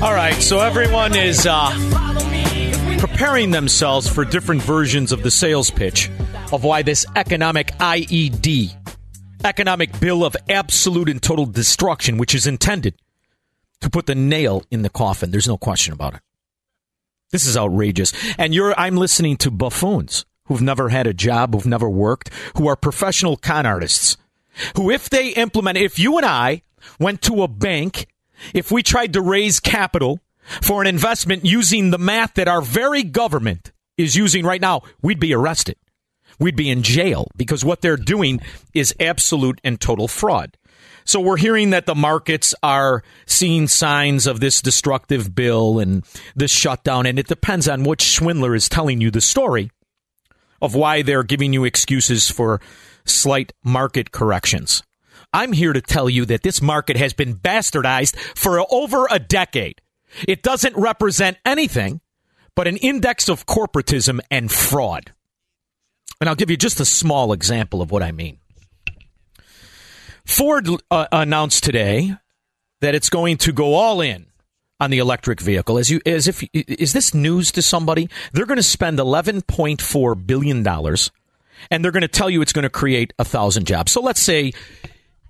All right, so everyone is uh, preparing themselves for different versions of the sales pitch of why this economic IED, economic bill of absolute and total destruction, which is intended to put the nail in the coffin. There's no question about it. This is outrageous. And you're I'm listening to buffoons who've never had a job, who've never worked, who are professional con artists. Who if they implement if you and I went to a bank, if we tried to raise capital for an investment using the math that our very government is using right now, we'd be arrested. We'd be in jail because what they're doing is absolute and total fraud. So we're hearing that the markets are seeing signs of this destructive bill and this shutdown, and it depends on which swindler is telling you the story of why they're giving you excuses for slight market corrections. I'm here to tell you that this market has been bastardized for over a decade. It doesn't represent anything but an index of corporatism and fraud. And I'll give you just a small example of what I mean. Ford uh, announced today that it's going to go all in on the electric vehicle. As you as if is this news to somebody? They're going to spend 11.4 billion dollars and they're going to tell you it's going to create a thousand jobs. So let's say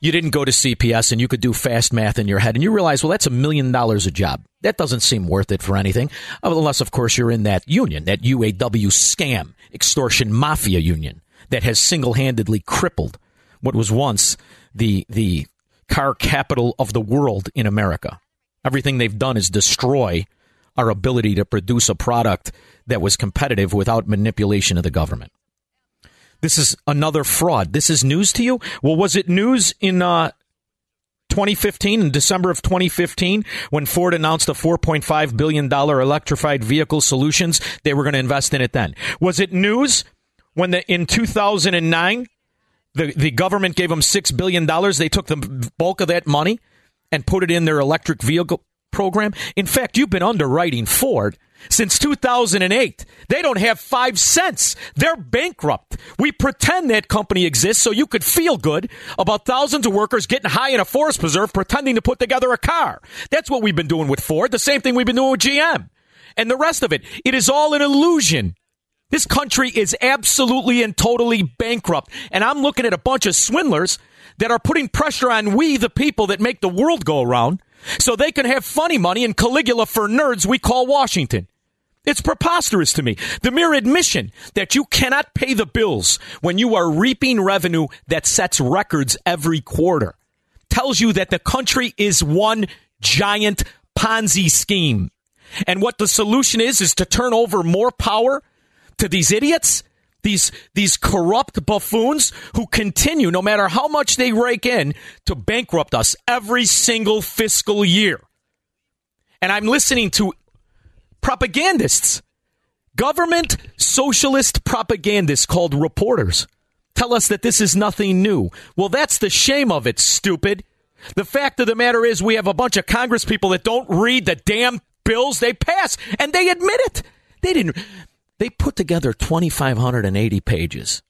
you didn't go to CPS and you could do fast math in your head and you realize, well, that's a million dollars a job. That doesn't seem worth it for anything, uh, unless, of course, you're in that union, that UAW scam, extortion mafia union that has single handedly crippled what was once the, the car capital of the world in America. Everything they've done is destroy our ability to produce a product that was competitive without manipulation of the government. This is another fraud. This is news to you? Well, was it news in uh, 2015, in December of 2015, when Ford announced a $4.5 billion electrified vehicle solutions? They were going to invest in it then. Was it news when the, in 2009, the, the government gave them $6 billion? They took the bulk of that money and put it in their electric vehicle program. In fact, you've been underwriting Ford since 2008. They don't have five cents. They're bankrupt. We pretend that company exists so you could feel good about thousands of workers getting high in a forest preserve pretending to put together a car. That's what we've been doing with Ford. The same thing we've been doing with GM. And the rest of it. It is all an illusion. This country is absolutely and totally bankrupt. And I'm looking at a bunch of swindlers that are putting pressure on we, the people that make the world go around, so they can have funny money and Caligula for nerds we call Washington. It's preposterous to me. The mere admission that you cannot pay the bills when you are reaping revenue that sets records every quarter tells you that the country is one giant Ponzi scheme. And what the solution is, is to turn over more power to these idiots, these, these corrupt buffoons who continue, no matter how much they rake in, to bankrupt us every single fiscal year. And I'm listening to propagandists, government socialist propagandists called reporters, tell us that this is nothing new. Well, that's the shame of it, stupid. The fact of the matter is, we have a bunch of Congress people that don't read the damn bills they pass, and they admit it. They didn't. They put together 2,580 pages.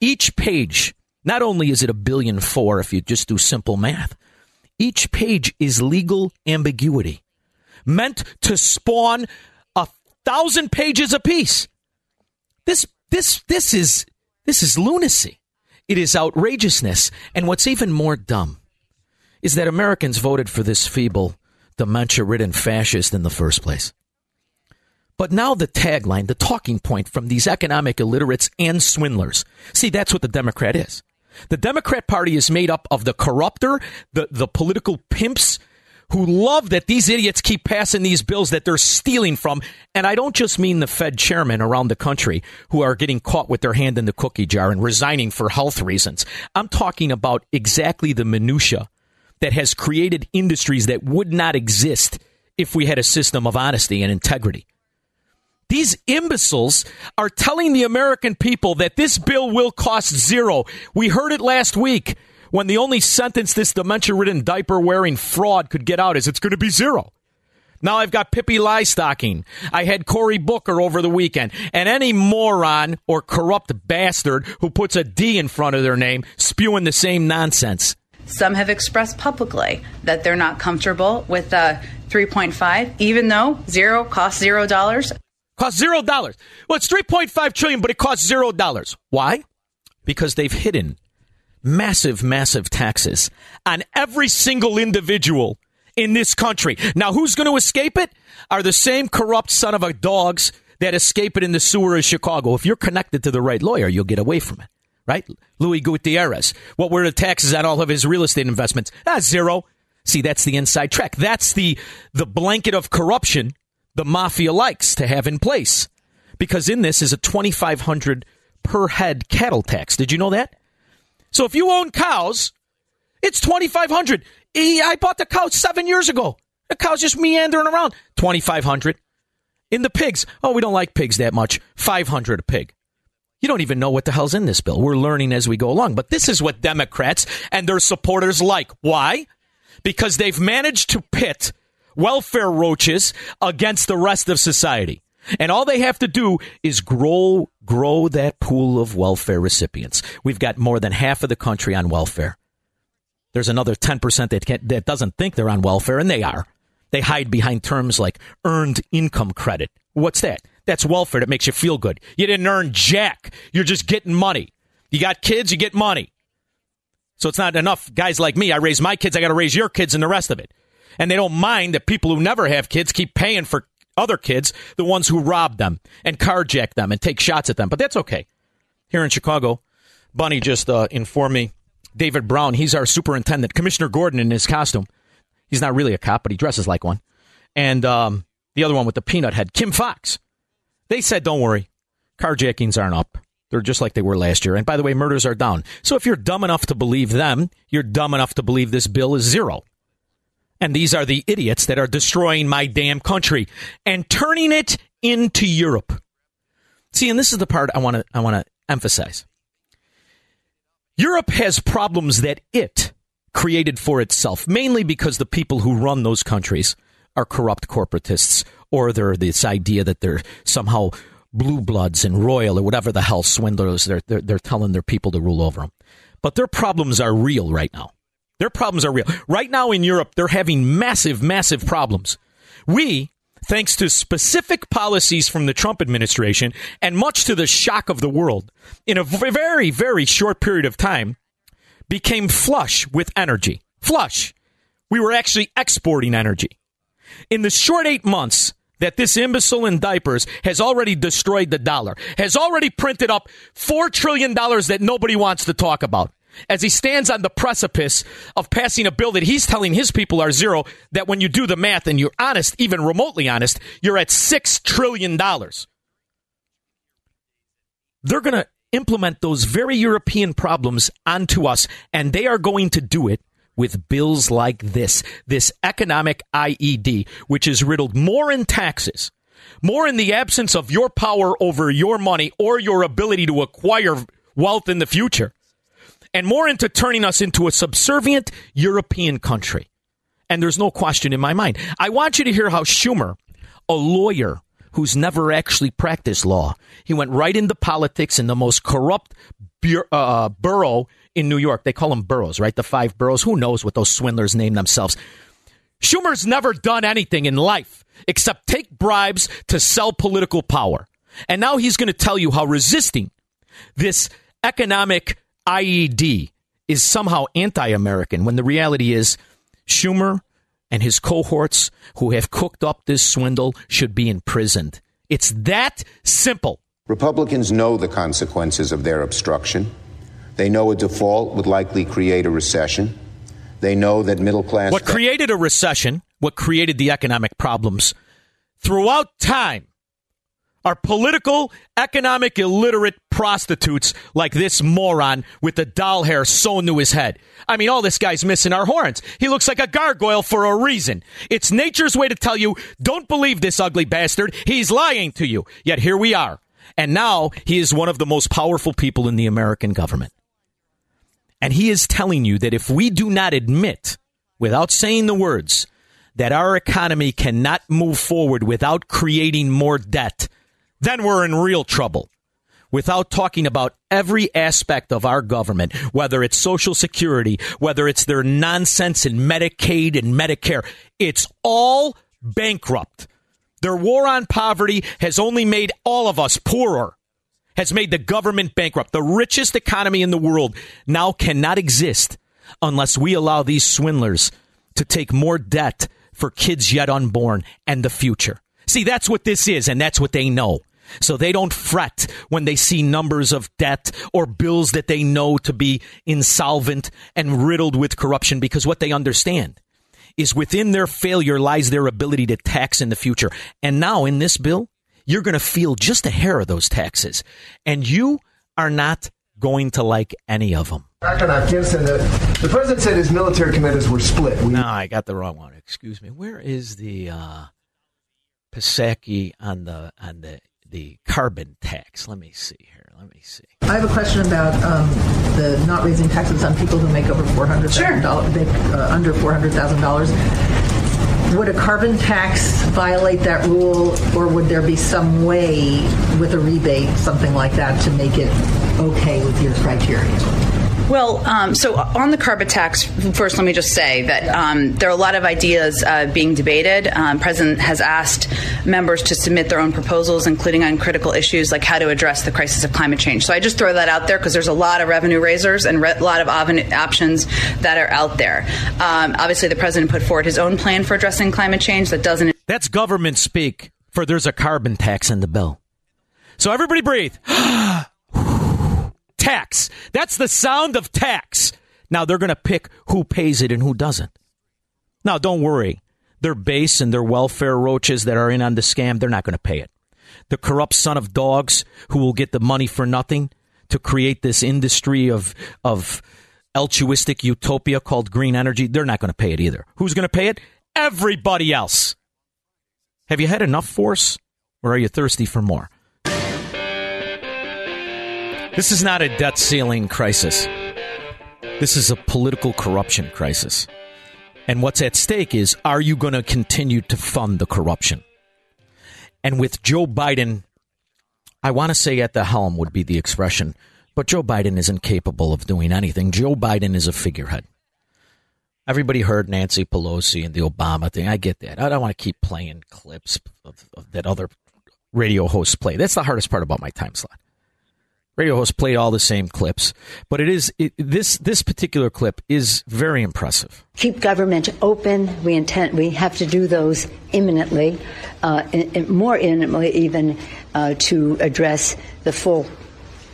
Each page, not only is it a billion four if you just do simple math, each page is legal ambiguity meant to spawn a thousand pages apiece. This, this, this is, this is lunacy. It is outrageousness. And what's even more dumb is that Americans voted for this feeble, dementia ridden fascist in the first place. But now the tagline, the talking point from these economic illiterates and swindlers. See, that's what the Democrat is. The Democrat Party is made up of the corrupter, the, the political pimps who love that these idiots keep passing these bills that they're stealing from. And I don't just mean the Fed chairmen around the country who are getting caught with their hand in the cookie jar and resigning for health reasons. I'm talking about exactly the minutia that has created industries that would not exist if we had a system of honesty and integrity. These imbeciles are telling the American people that this bill will cost zero. We heard it last week when the only sentence this dementia ridden diaper wearing fraud could get out is it's going to be zero. Now I've got Pippi Longstocking. I had Cory Booker over the weekend. And any moron or corrupt bastard who puts a D in front of their name spewing the same nonsense. Some have expressed publicly that they're not comfortable with the 3.5, even though zero costs zero dollars. Costs zero dollars. Well, it's 3.5 trillion, but it costs zero dollars. Why? Because they've hidden massive, massive taxes on every single individual in this country. Now, who's going to escape it? Are the same corrupt son of a dogs that escape it in the sewer of Chicago. If you're connected to the right lawyer, you'll get away from it, right? Luis Gutierrez. What were the taxes on all of his real estate investments? Ah, zero. See, that's the inside track. That's the the blanket of corruption the mafia likes to have in place. Because in this is a 2500 per head cattle tax. Did you know that? So if you own cows, it's 2500 I bought the cow seven years ago. The cow's just meandering around. 2500 In the pigs, oh, we don't like pigs that much. 500 a pig. You don't even know what the hell's in this bill. We're learning as we go along. But this is what Democrats and their supporters like. Why? Because they've managed to pit welfare roaches against the rest of society. And all they have to do is grow grow that pool of welfare recipients. We've got more than half of the country on welfare. There's another 10% that, can, that doesn't think they're on welfare, and they are. They hide behind terms like earned income credit. What's that? That's welfare that makes you feel good. You didn't earn jack. You're just getting money. You got kids, you get money. So it's not enough guys like me. I raise my kids, I got to raise your kids and the rest of it. And they don't mind that people who never have kids keep paying for other kids, the ones who rob them and carjack them and take shots at them. But that's okay. Here in Chicago, Bunny just uh, informed me David Brown, he's our superintendent, Commissioner Gordon in his costume. He's not really a cop, but he dresses like one. And um, the other one with the peanut head, Kim Foxx. They said, don't worry, carjackings aren't up. They're just like they were last year. And by the way, murders are down. So if you're dumb enough to believe them, you're dumb enough to believe this bill is zero. And these are the idiots that are destroying my damn country and turning it into Europe. See, and this is the part I want to I want to emphasize. Europe has problems that it created for itself, mainly because the people who run those countries are corrupt corporatists or they're this idea that they're somehow blue bloods and royal or whatever the hell swindlers they're, they're, they're telling their people to rule over them. But their problems are real right now. Their problems are real. Right now in Europe, they're having massive, massive problems. We, thanks to specific policies from the Trump administration and much to the shock of the world, in a very, very short period of time, became flush with energy. Flush. We were actually exporting energy. In the short eight months that this imbecile in diapers has already destroyed the dollar, has already printed up $4 trillion that nobody wants to talk about as he stands on the precipice of passing a bill that he's telling his people are zero, that when you do the math and you're honest, even remotely honest, you're at $6 trillion. They're going to implement those very European problems onto us, and they are going to do it with bills like this this economic IED, which is riddled more in taxes, more in the absence of your power over your money or your ability to acquire wealth in the future and more into turning us into a subservient European country. And there's no question in my mind. I want you to hear how Schumer, a lawyer who's never actually practiced law, he went right into politics in the most corrupt uh, borough in New York. They call them boroughs, right? The five boroughs. Who knows what those swindlers name themselves? Schumer's never done anything in life except take bribes to sell political power. And now he's going to tell you how resisting this economic IED is somehow anti American when the reality is Schumer and his cohorts who have cooked up this swindle should be imprisoned. It's that simple. Republicans know the consequences of their obstruction. They know a default would likely create a recession. They know that middle class. What created a recession, what created the economic problems throughout time are political, economic, illiterate prostitutes like this moron with the doll hair sewn to his head. I mean, all this guy's missing our horns. He looks like a gargoyle for a reason. It's nature's way to tell you, don't believe this ugly bastard. He's lying to you. Yet here we are. And now he is one of the most powerful people in the American government. And he is telling you that if we do not admit, without saying the words, that our economy cannot move forward without creating more debt, then we're in real trouble. Without talking about every aspect of our government, whether it's Social Security, whether it's their nonsense in Medicaid and Medicare, it's all bankrupt. Their war on poverty has only made all of us poorer, has made the government bankrupt. The richest economy in the world now cannot exist unless we allow these swindlers to take more debt for kids yet unborn and the future. See, that's what this is, and that's what they know. So they don't fret when they see numbers of debt or bills that they know to be insolvent and riddled with corruption because what they understand is within their failure lies their ability to tax in the future. And now in this bill, you're going to feel just a hair of those taxes. And you are not going to like any of them. Back on Afghanistan, the, the president said his military commanders were split. We, No, I got the wrong one. Excuse me. Where is the uh, Psaki on the on the the carbon tax? Let me see here. Let me see. I have a question about um, the not raising taxes on people who make over four hundred thousand dollars, uh, under four hundred thousand dollars. Would a carbon tax violate that rule, or would there be some way with a rebate, something like that, to make it okay with your criteria? Well, um, so on the carbon tax, first let me just say that um, there are a lot of ideas uh, being debated. Um, President has asked members to submit their own proposals, including on critical issues like how to address the crisis of climate change. So I just throw that out there because there's a lot of revenue raisers and a lot of oven- options that are out there. Um, obviously, the president put forward his own plan for addressing climate change that doesn't. That's government speak for there's a carbon tax in the bill. So everybody breathe. tax. That's the sound of tax. Now they're going to pick who pays it and who doesn't. Now don't worry. Their base and their welfare roaches that are in on the scam, they're not going to pay it. The corrupt son of dogs who will get the money for nothing to create this industry of of altruistic utopia called green energy, they're not going to pay it either. Who's going to pay it? Everybody else. Have you had enough force or are you thirsty for more? This is not a debt ceiling crisis. This is a political corruption crisis. And what's at stake is are you going to continue to fund the corruption? And with Joe Biden, I want to say at the helm would be the expression, but Joe Biden isn't capable of doing anything. Joe Biden is a figurehead. Everybody heard Nancy Pelosi and the Obama thing. I get that. I don't want to keep playing clips of, of that other radio hosts play. That's the hardest part about my time slot. Radio hosts played all the same clips, but it is it, this this particular clip is very impressive. keep government open. We intend we have to do those imminently, uh, in, in- more imminently even uh, to address the full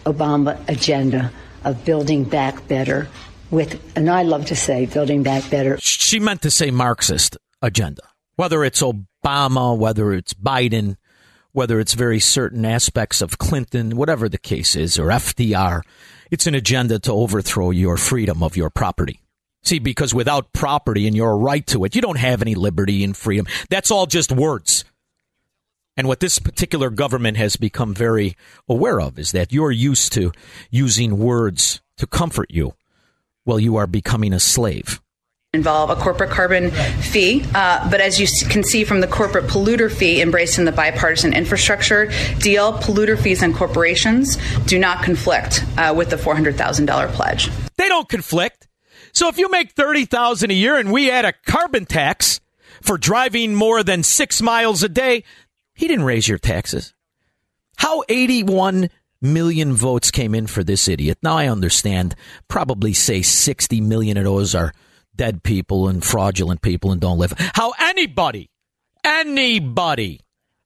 Obama agenda of building back better. With and I love to say building back better. She meant to say Marxist agenda. Whether it's Obama, whether it's Biden, whether it's very certain aspects of Clinton, whatever the case is, or FDR, it's an agenda to overthrow your freedom of your property. See, because without property and your right to it, you don't have any liberty and freedom. That's all just words. And what this particular government has become very aware of is that you're used to using words to comfort you while you are becoming a slave. Involve a corporate carbon fee. Uh, but as you can see from the corporate polluter fee embraced in the bipartisan infrastructure deal, polluter fees and corporations do not conflict uh, with the $400,000 pledge. They don't conflict. So if you make 30,000 a year and we add a carbon tax for driving more than 6 miles a day, he didn't raise your taxes. How 81 million votes came in for this idiot. Now I understand. Probably say 60 million of those are dead people and fraudulent people and don't live. How anybody, anybody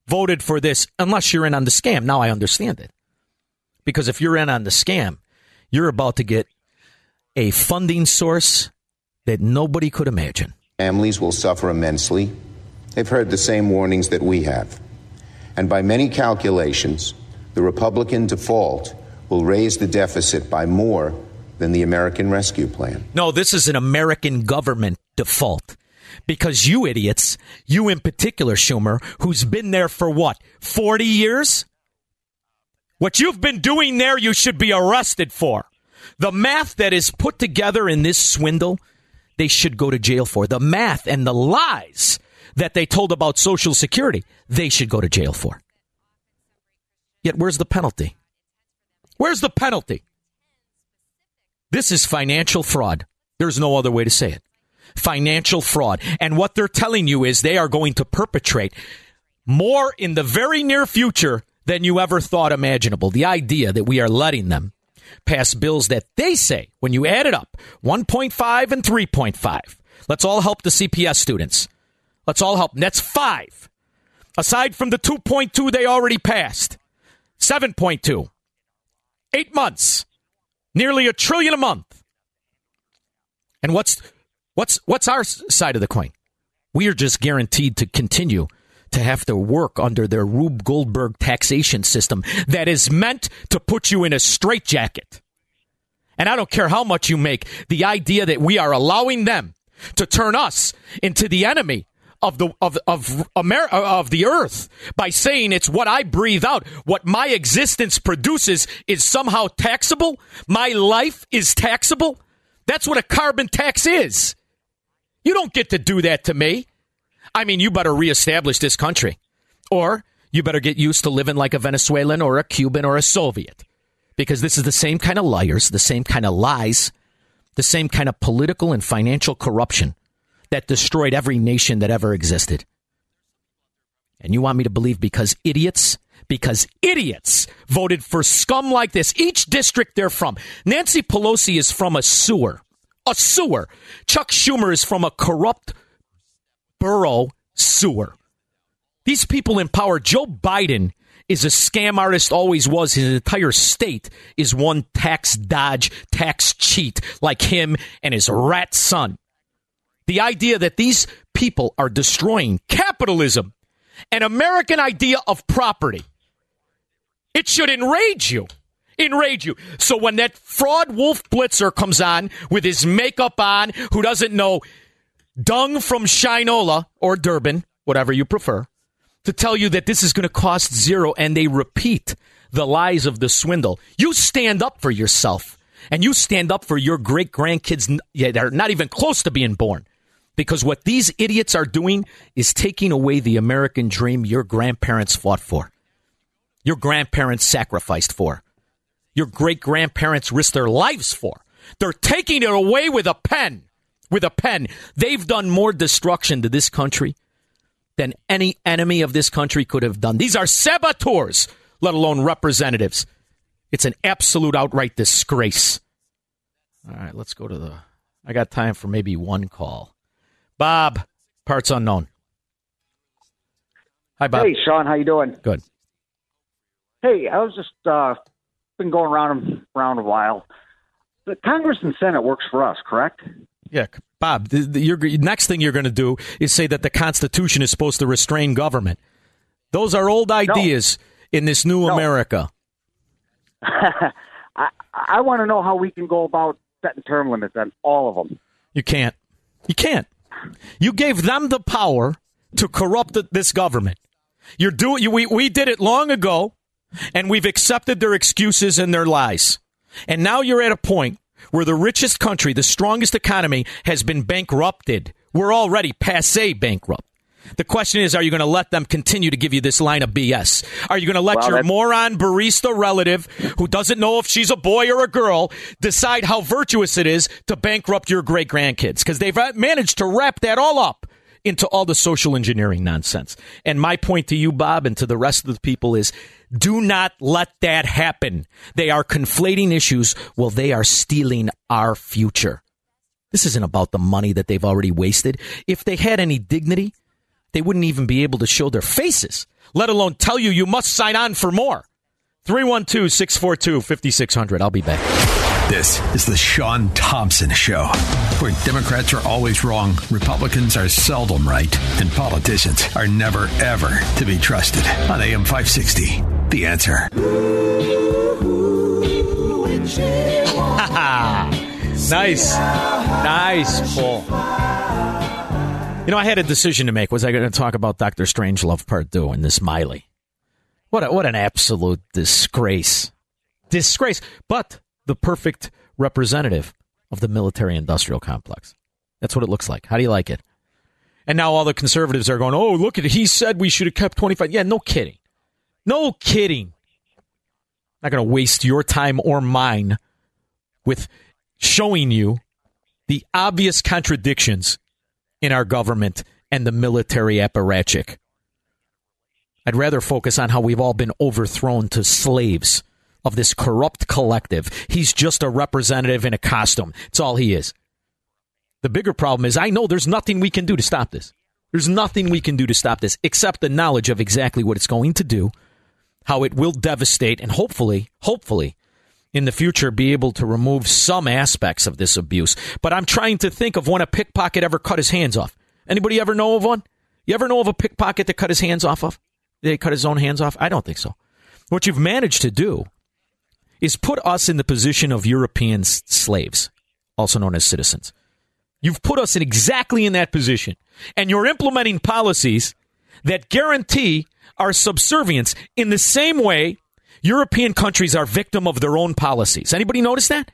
voted for this unless you're in on the scam. Now I understand it. Because if you're in on the scam, you're about to get a funding source that nobody could imagine. Families will suffer immensely. They've heard the same warnings that we have. And by many calculations, the Republican default will raise the deficit by more than the American Rescue Plan. No, this is an American government default. Because you idiots, you in particular, Schumer, who's been there for what, 40 years? What you've been doing there, you should be arrested for. The math that is put together in this swindle, they should go to jail for. The math and the lies that they told about Social Security, they should go to jail for. Yet, where's the penalty? Where's the penalty? This is financial fraud. There's no other way to say it. Financial fraud. And what they're telling you is they are going to perpetrate more in the very near future than you ever thought imaginable. The idea that we are letting them pass bills that they say, when you add it up, 1.5 and 3.5. Let's all help the CPS students. Let's all help. That's five. Aside from the 2.2 they already passed, 7.2. Eight months. Nearly a trillion a month. And what's what's what's our side of the coin? We are just guaranteed to continue to have to work under their Rube Goldberg taxation system that is meant to put you in a straitjacket. And I don't care how much you make, the idea that we are allowing them to turn us into the enemy of the of of America of the earth by saying it's what I breathe out, what my existence produces is somehow taxable. My life is taxable. That's what a carbon tax is. You don't get to do that to me. I mean, you better reestablish this country, or you better get used to living like a Venezuelan or a Cuban or a Soviet, because this is the same kind of liars, the same kind of lies, the same kind of political and financial corruption that destroyed every nation that ever existed. And you want me to believe because idiots, because idiots voted for scum like this, each district they're from. Nancy Pelosi is from a sewer, a sewer. Chuck Schumer is from a corrupt borough sewer. These people in power, Joe Biden is a scam artist, always was. His entire state is one tax dodge, tax cheat like him and his rat son. The idea that these people are destroying capitalism, an American idea of property. It should enrage you. Enrage you. So when that fraud wolf blitzer comes on with his makeup on, who doesn't know dung from Shinola or Durbin, whatever you prefer, to tell you that this is going to cost zero and they repeat the lies of the swindle, you stand up for yourself and you stand up for your great grandkids that are not even close to being born. Because what these idiots are doing is taking away the American dream your grandparents fought for, your grandparents sacrificed for, your great grandparents risked their lives for. They're taking it away with a pen. With a pen. They've done more destruction to this country than any enemy of this country could have done. These are saboteurs, let alone representatives. It's an absolute outright disgrace. All right, let's go to the. I got time for maybe one call. Bob, parts unknown. Hi, Bob. Hey, Sean, how you doing? Good. Hey, I was just uh, been going around around a while. The Congress and Senate works for us, correct? Yeah, Bob. The, the your, next thing you're going to do is say that the Constitution is supposed to restrain government. Those are old ideas no. in this new no. America. I, I want to know how we can go about setting term limits on all of them. You can't. You can't. You gave them the power to corrupt this government. You're doing. You, we we did it long ago, and we've accepted their excuses and their lies. And now you're at a point where the richest country, the strongest economy, has been bankrupted. We're already passe bankrupt. The question is, are you going to let them continue to give you this line of BS? Are you going to let Well, your moron barista relative who doesn't know if she's a boy or a girl decide how virtuous it is to bankrupt your great grandkids? Because they've uh, managed to wrap that all up into all the social engineering nonsense. And my point to you, Bob, and to the rest of the people is do not let that happen. They are conflating issues. Well, they are stealing our future. This isn't about the money that they've already wasted. If they had any dignity, they wouldn't even be able to show their faces, let alone tell you you must sign on for more. 312 642 5600. I'll be back. This is the Sean Thompson Show, where Democrats are always wrong, Republicans are seldom right, and politicians are never, ever to be trusted. On AM 560, The Answer. nice. Nice, Paul. You know, I had a decision to make. Was I going to talk about Doctor Strangelove Part 2 and this Milley? What, a, what an absolute disgrace. Disgrace. But the perfect representative of the military industrial complex. That's what it looks like. How do you like it? And now all the conservatives are going, oh, look at it. He said we should have kept 25. Yeah, no kidding. No kidding. Not going to waste your time or mine with showing you the obvious contradictions in our government and the military apparatchik. I'd rather focus on how we've all been overthrown to slaves of this corrupt collective. He's just a representative in a costume. It's all he is. The bigger problem is I know there's nothing we can do to stop this. There's nothing we can do to stop this except the knowledge of exactly what it's going to do, how it will devastate, and hopefully, hopefully, in the future be able to remove some aspects of this abuse. But I'm trying to think of when a pickpocket ever cut his hands off. Anybody ever know of one? You ever know of a pickpocket that cut his hands off of? He cut his own hands off? I don't think so. What you've managed to do is put us in the position of European slaves, also known as citizens. You've put us in exactly in that position. And you're implementing policies that guarantee our subservience in the same way European countries are victim of their own policies. Anybody notice that?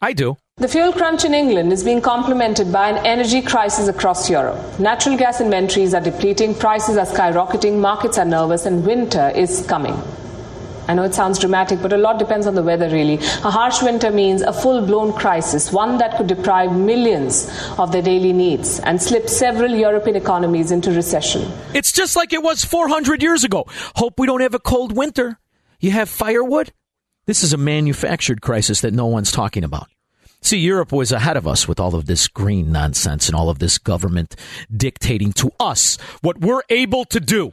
I do. The fuel crunch in England is being complemented by an energy crisis across Europe. Natural gas inventories are depleting, prices are skyrocketing, markets are nervous, and winter is coming. I know it sounds dramatic, but a lot depends on the weather, really. A harsh winter means a full blown crisis, one that could deprive millions of their daily needs and slip several European economies into recession. It's just like it was 400 years ago. Hope we don't have a cold winter. You have firewood? This is a manufactured crisis that no one's talking about. See, Europe was ahead of us with all of this green nonsense and all of this government dictating to us what we're able to do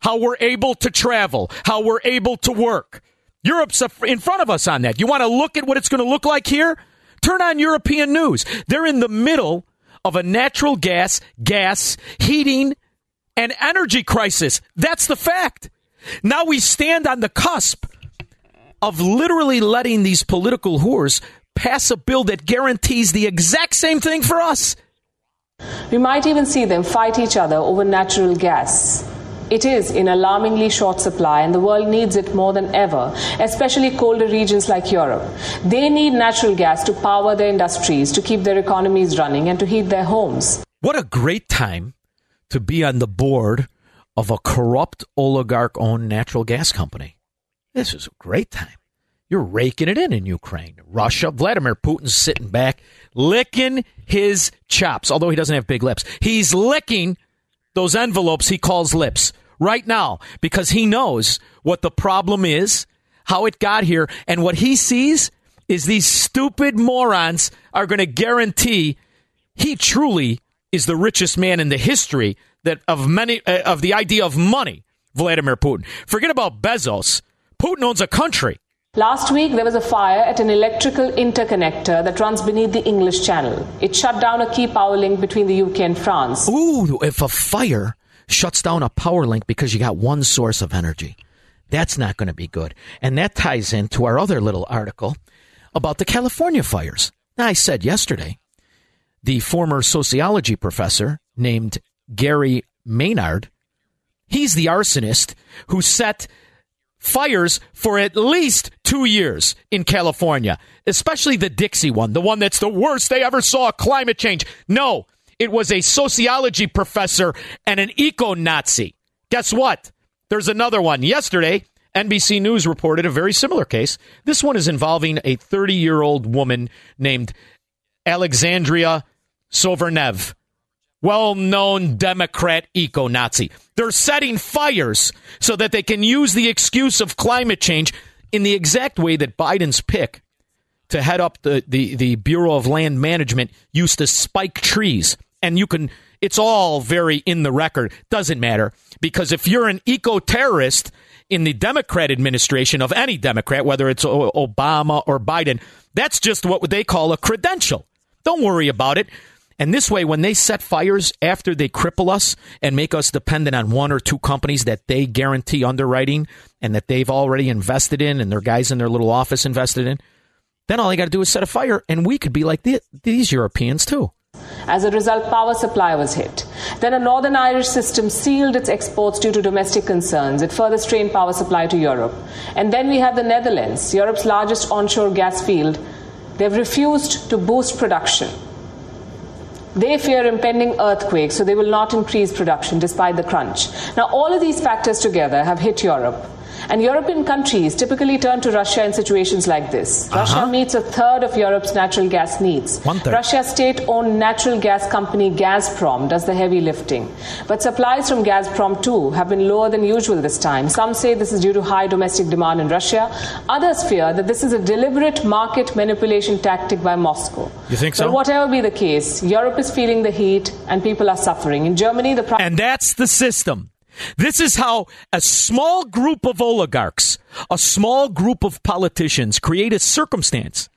how we're able to travel, how we're able to work. Europe's in front of us on that. You want to look at what it's going to look like here? Turn on European news. They're in the middle of a natural gas, gas, heating, and energy crisis. That's the fact. Now we stand on the cusp of literally letting these political whores pass a bill that guarantees the exact same thing for us. We might even see them fight each other over natural gas. It is in alarmingly short supply, and the world needs it more than ever, especially colder regions like Europe. They need natural gas to power their industries, to keep their economies running, and to heat their homes. What a great time to be on the board of a corrupt oligarch owned natural gas company. This is a great time. You're raking it in in Ukraine. Russia, Vladimir Putin's sitting back, licking his chops, although he doesn't have big lips. He's licking those envelopes he calls lips right now because he knows what the problem is, how it got here, and what he sees is these stupid morons are going to guarantee he truly is the richest man in the history that of many uh, of the idea of money. Vladimir Putin. Forget about Bezos. Putin owns a country. Last week, there was a fire at an electrical interconnector that runs beneath the English Channel. It shut down a key power link between the UK and France. Ooh, if a fire shuts down a power link because you got one source of energy. That's not going to be good. And that ties into our other little article about the California fires. Now, I said yesterday, the former sociology professor named Gary Maynard, he's the arsonist who set fires for at least two years in California, especially the Dixie one, the one that's the worst they ever saw climate change. No, it was a sociology professor and an eco Nazi. Guess what? There's another one. Yesterday, NBC News reported a very similar case. This one is involving a 30 year old woman named Alexandria Sovernev. Well known Democrat eco Nazi. They're setting fires so that they can use the excuse of climate change in the exact way that Biden's pick to head up the, the, the Bureau of Land Management used to spike trees. And you can, it's all very in the record. Doesn't matter. Because if you're an eco terrorist in the Democrat administration of any Democrat, whether it's Obama or Biden, that's just what they call a credential. Don't worry about it. And this way, when they set fires after they cripple us and make us dependent on one or two companies that they guarantee underwriting and that they've already invested in and their guys in their little office invested in, then all they got to do is set a fire and we could be like the, these Europeans too. As a result, power supply was hit. Then a Northern Irish system sealed its exports due to domestic concerns. It further strained power supply to Europe. And then we have the Netherlands, Europe's largest onshore gas field. They've refused to boost production. They fear impending earthquakes, so they will not increase production despite the crunch. Now, all of these factors together have hit Europe. And European countries typically turn to Russia in situations like this. Uh-huh. Russia meets a third of Europe's natural gas needs. One third. Russia's state owned natural gas company Gazprom does the heavy lifting. But supplies from Gazprom, too, have been lower than usual this time. Some say this is due to high domestic demand in Russia. Others fear that this is a deliberate market manipulation tactic by Moscow. You think so? But whatever be the case, Europe is feeling the heat and people are suffering. In Germany, the price. And that's the system. This is how a small group of oligarchs, a small group of politicians create a circumstance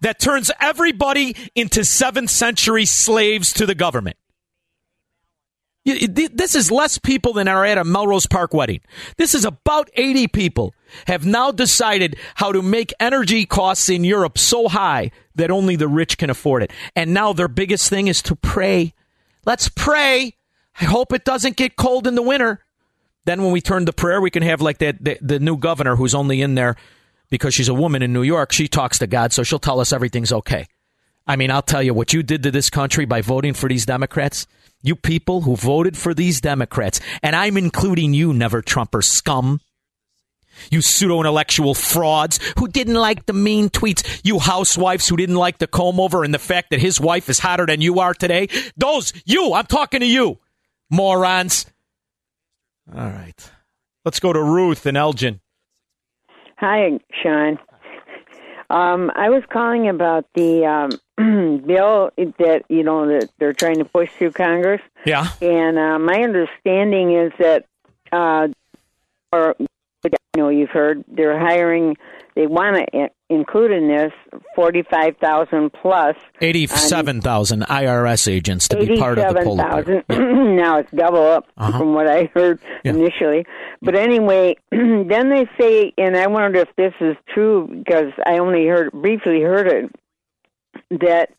that turns everybody into 7th century slaves to the government. This is less people than are at a Melrose Park wedding. This is about 80 people have now decided how to make energy costs in Europe so high that only the rich can afford it. And now their biggest thing is to pray. Let's pray. I hope it doesn't get cold in the winter. Then when we turn to prayer, we can have like that the, the new governor who's only in there because she's a woman in New York. She talks to God, so she'll tell us everything's okay. I mean, I'll tell you what you did to this country by voting for these Democrats. You people who voted for these Democrats, and I'm including you, never Trumper scum. You pseudo intellectual frauds who didn't like the mean tweets. You housewives who didn't like the comb over and the fact that his wife is hotter than you are today. Those, you, I'm talking to you, morons. All right. Let's go to Ruth and Elgin. Hi, Sean. Um, I was calling about the um, bill that you know that they're trying to push through Congress, Yeah. and uh, my understanding is that, uh, or you know, you've heard they're hiring. They want to include in this forty-five thousand plus eighty-seven thousand IRS agents to be part of the Eighty-seven poll. thousand. now it's double up Uh-huh. from what I heard initially. But anyway, then they say, and I wonder if this is true because I only heard briefly heard it that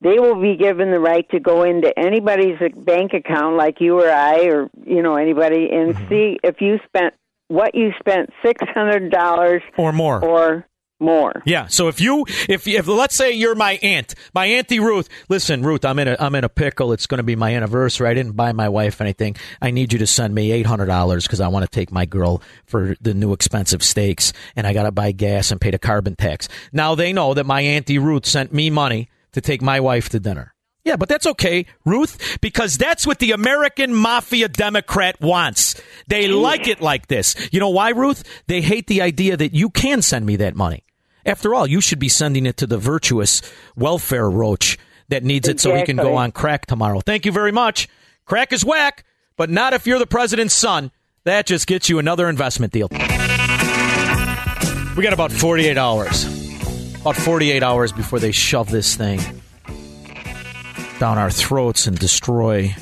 they will be given the right to go into anybody's bank account, like you or I, or you know anybody, and Mm-hmm. see if you spent what you spent six hundred dollars or more or more. Yeah. So if you, if, if let's say you're my aunt, my auntie Ruth. Listen, Ruth, I'm in a, I'm in a pickle. It's going to be my anniversary. I didn't buy my wife anything. I need you to send me eight hundred dollars because I want to take my girl for the new expensive steaks, and I got to buy gas and pay the carbon tax. Now they know that my auntie Ruth sent me money to take my wife to dinner. Yeah, but that's okay, Ruth, because that's what the American mafia Democrat wants. They like it like this. You know why, Ruth? They hate the idea that you can send me that money. After all, you should be sending it to the virtuous welfare roach that needs it so he can go on crack tomorrow. Thank you very much. Crack is whack, but not if you're the president's son. That just gets you another investment deal. We got about 48 hours. About 48 hours before they shove this thing down our throats and destroy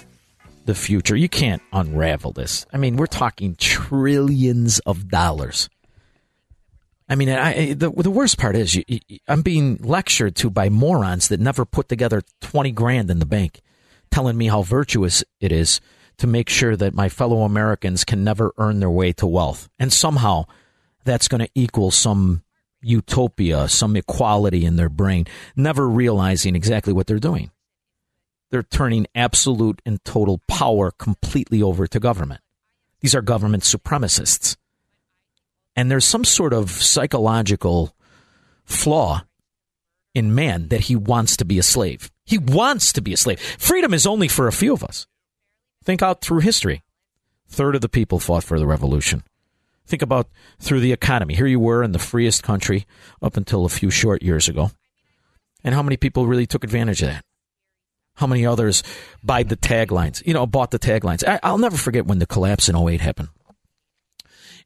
the future. You can't unravel this. I mean, we're talking trillions of dollars. I mean, I, the the worst part is you, you, I'm being lectured to by morons that never put together twenty grand in the bank, telling me how virtuous it is to make sure that my fellow Americans can never earn their way to wealth, and somehow that's going to equal some utopia, some equality in their brain, never realizing exactly what they're doing. They're turning absolute and total power completely over to government. These are government supremacists. And there's some sort of psychological flaw in man that he wants to be a slave. He wants to be a slave. Freedom is only for a few of us. Think out through history. Third of the people fought for the revolution. Think about through the economy. Here you were in the freest country up until a few short years ago. And how many people really took advantage of that? How many others buy the taglines? You know, bought the taglines. I, I'll never forget when the collapse in 08 happened.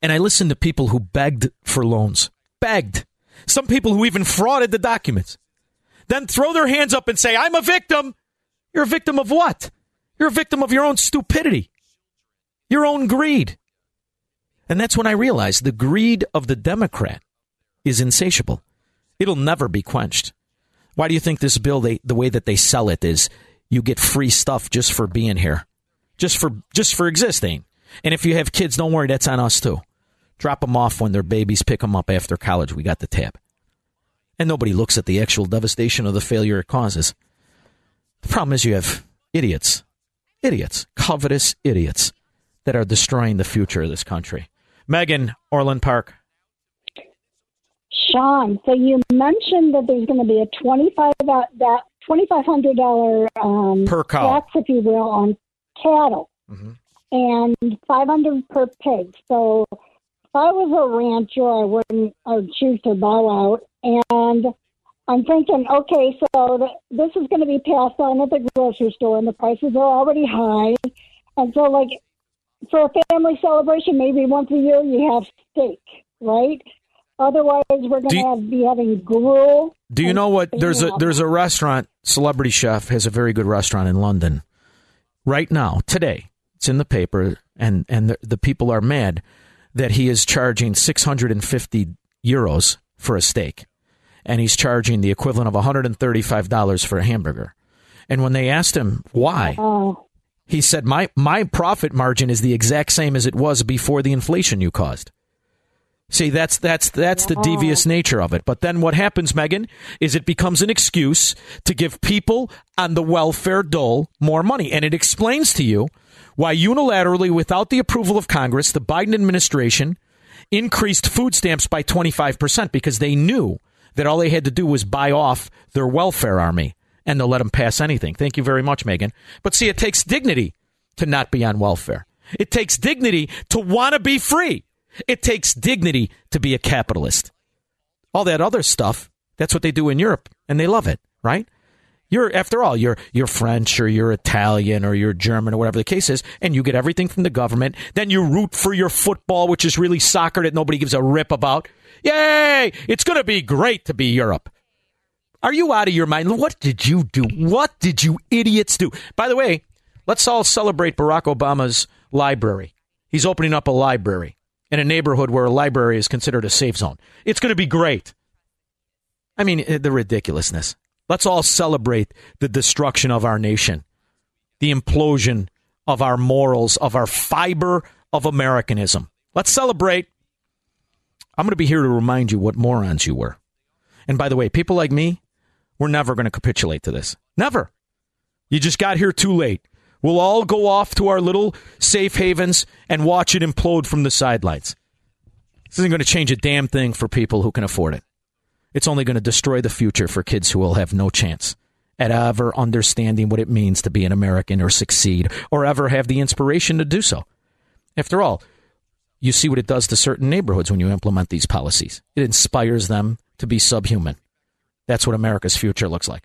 And I listened to people who begged for loans. Begged. Some people who even frauded the documents. Then throw their hands up and say, I'm a victim. You're a victim of what? You're a victim of your own stupidity, your own greed. And that's when I realized the greed of the Democrat is insatiable. It'll never be quenched. Why do you think this bill, they, the way that they sell it, is you get free stuff just for being here, just for just for existing? And if you have kids, don't worry, that's on us too. Drop them off when they're babies, pick them up after college. We got the tab. And nobody looks at the actual devastation of the failure it causes. The problem is you have idiots, idiots, covetous idiots that are destroying the future of this country. Megan, Orland Park. Sean, so you mentioned that there's going to be a twenty-five uh, that twenty-five hundred dollar um, Per cow. tax, if you will, on cattle, Mm-hmm. and five hundred per pig. So if I was a rancher, I wouldn't I would choose to bow out. And I'm thinking, okay, so th- this is going to be passed on at the grocery store, and the prices are already high. And so, like for a family celebration, maybe once a year you have steak, right? Otherwise, we're going to be having gruel. Do you know what? There's a there's a restaurant. Celebrity Chef has a very good restaurant in London. Right now, today, it's in the paper, and and the, the people are mad that he is charging 650 euros for a steak, and he's charging the equivalent of 135 dollars for a hamburger. And when they asked him why, Oh, he said, "My my profit margin is the exact same as it was before the inflation you caused." See, that's that's that's the devious nature of it. But then what happens, Megan, is it becomes an excuse to give people on the welfare dole more money, and it explains to you why unilaterally, without the approval of Congress, the Biden administration increased food stamps by twenty five percent because they knew that all they had to do was buy off their welfare army, and they'll let them pass anything. Thank you very much, Megan. But see, it takes dignity to not be on welfare. It takes dignity to want to be free. It takes dignity to be a capitalist. All that other stuff, that's what they do in Europe, and they love it, right? You're, after all, you're you're French or you're Italian or you're German or whatever the case is, and you get everything from the government. Then you root for your football, which is really soccer that nobody gives a rip about. Yay! It's going to be great to be Europe. Are you out of your mind? What did you do? What did you idiots do? By the way, let's all celebrate Barack Obama's library. He's opening up a library in a neighborhood where a library is considered a safe zone. It's going to be great. I mean, eh, the ridiculousness. Let's all celebrate the destruction of our nation, the implosion of our morals, of our fiber of Americanism. Let's celebrate. I'm going to be here to remind you what morons you were. And by the way, people like me, we're never going to capitulate to this. Never. You just got here too late. We'll all go off to our little safe havens and watch it implode from the sidelines. This isn't going to change a damn thing for people who can afford it. It's only going to destroy the future for kids who will have no chance at ever understanding what it means to be an American or succeed or ever have the inspiration to do so. After all, you see what it does to certain neighborhoods when you implement these policies. It inspires them to be subhuman. That's what America's future looks like.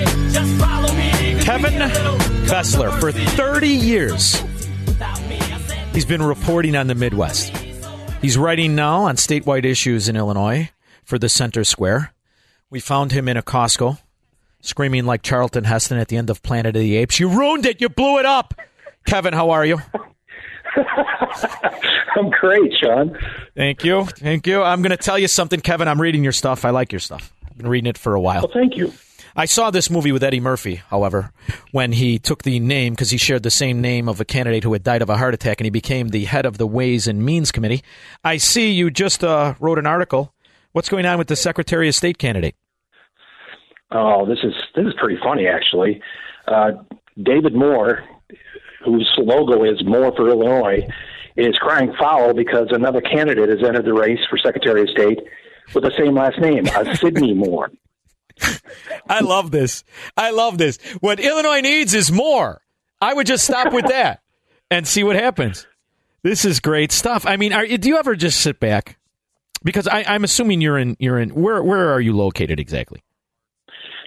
Kevin Bessler, for 30 years, he's been reporting on the Midwest. He's writing now on statewide issues in Illinois for the Center Square. We found him in a Costco, screaming like Charlton Heston at the end of Planet of the Apes. You ruined it. You blew it up. Kevin, how are you? I'm great, Sean. Thank you. Thank you. I'm going to tell you something, Kevin. I'm reading your stuff. I like your stuff. I've been reading it for a while. Well, thank you. I saw this movie with Eddie Murphy, however, when he took the name because he shared the same name of a candidate who had died of a heart attack, and he became the head of the Ways and Means Committee. I see you just uh, wrote an article. What's going on with the Secretary of State candidate? Oh, this is this is pretty funny actually. Uh, David Moore, whose logo is More for Illinois, is crying foul because another candidate has entered the race for Secretary of State with the same last name, uh, Sidney Moore. I love this. I love this. What Illinois needs is more. I would just stop with that and see what happens. This is great stuff. I mean, are, do you ever just sit back? Because I, I'm assuming you're in. You're in. Where Where are you located exactly?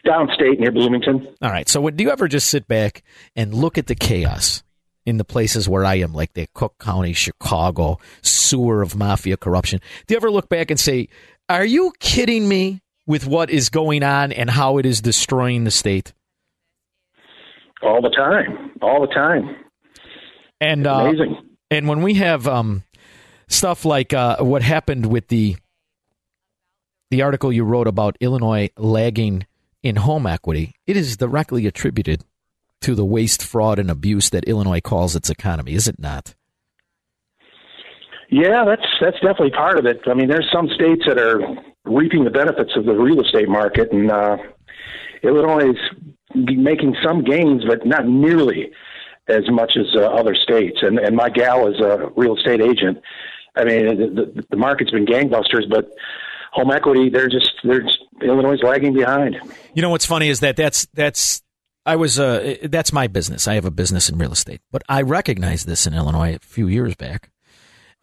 Downstate near Bloomington. All right. So, do you ever just sit back and look at the chaos in the places where I am, like the Cook County, Chicago sewer of mafia corruption? Do you ever look back and say, "Are you kidding me?" With what is going on and how it is destroying the state? All the time, all the time. And uh, amazing. And when we have um, stuff like uh, what happened with the the article you wrote about Illinois lagging in home equity, it is directly attributed to the waste, fraud, and abuse that Illinois calls its economy, is it not? Yeah, that's that's definitely part of it. I mean, there's some states that are reaping the benefits of the real estate market, and uh, Illinois is making some gains, but not nearly as much as uh, other states. And and my gal is a real estate agent. I mean, the, the, market's been gangbusters, but home equity, they're just they're just, Illinois is lagging behind. You know what's funny is that that's that's I was uh that's my business. I have a business in real estate, but I recognized this in Illinois a few years back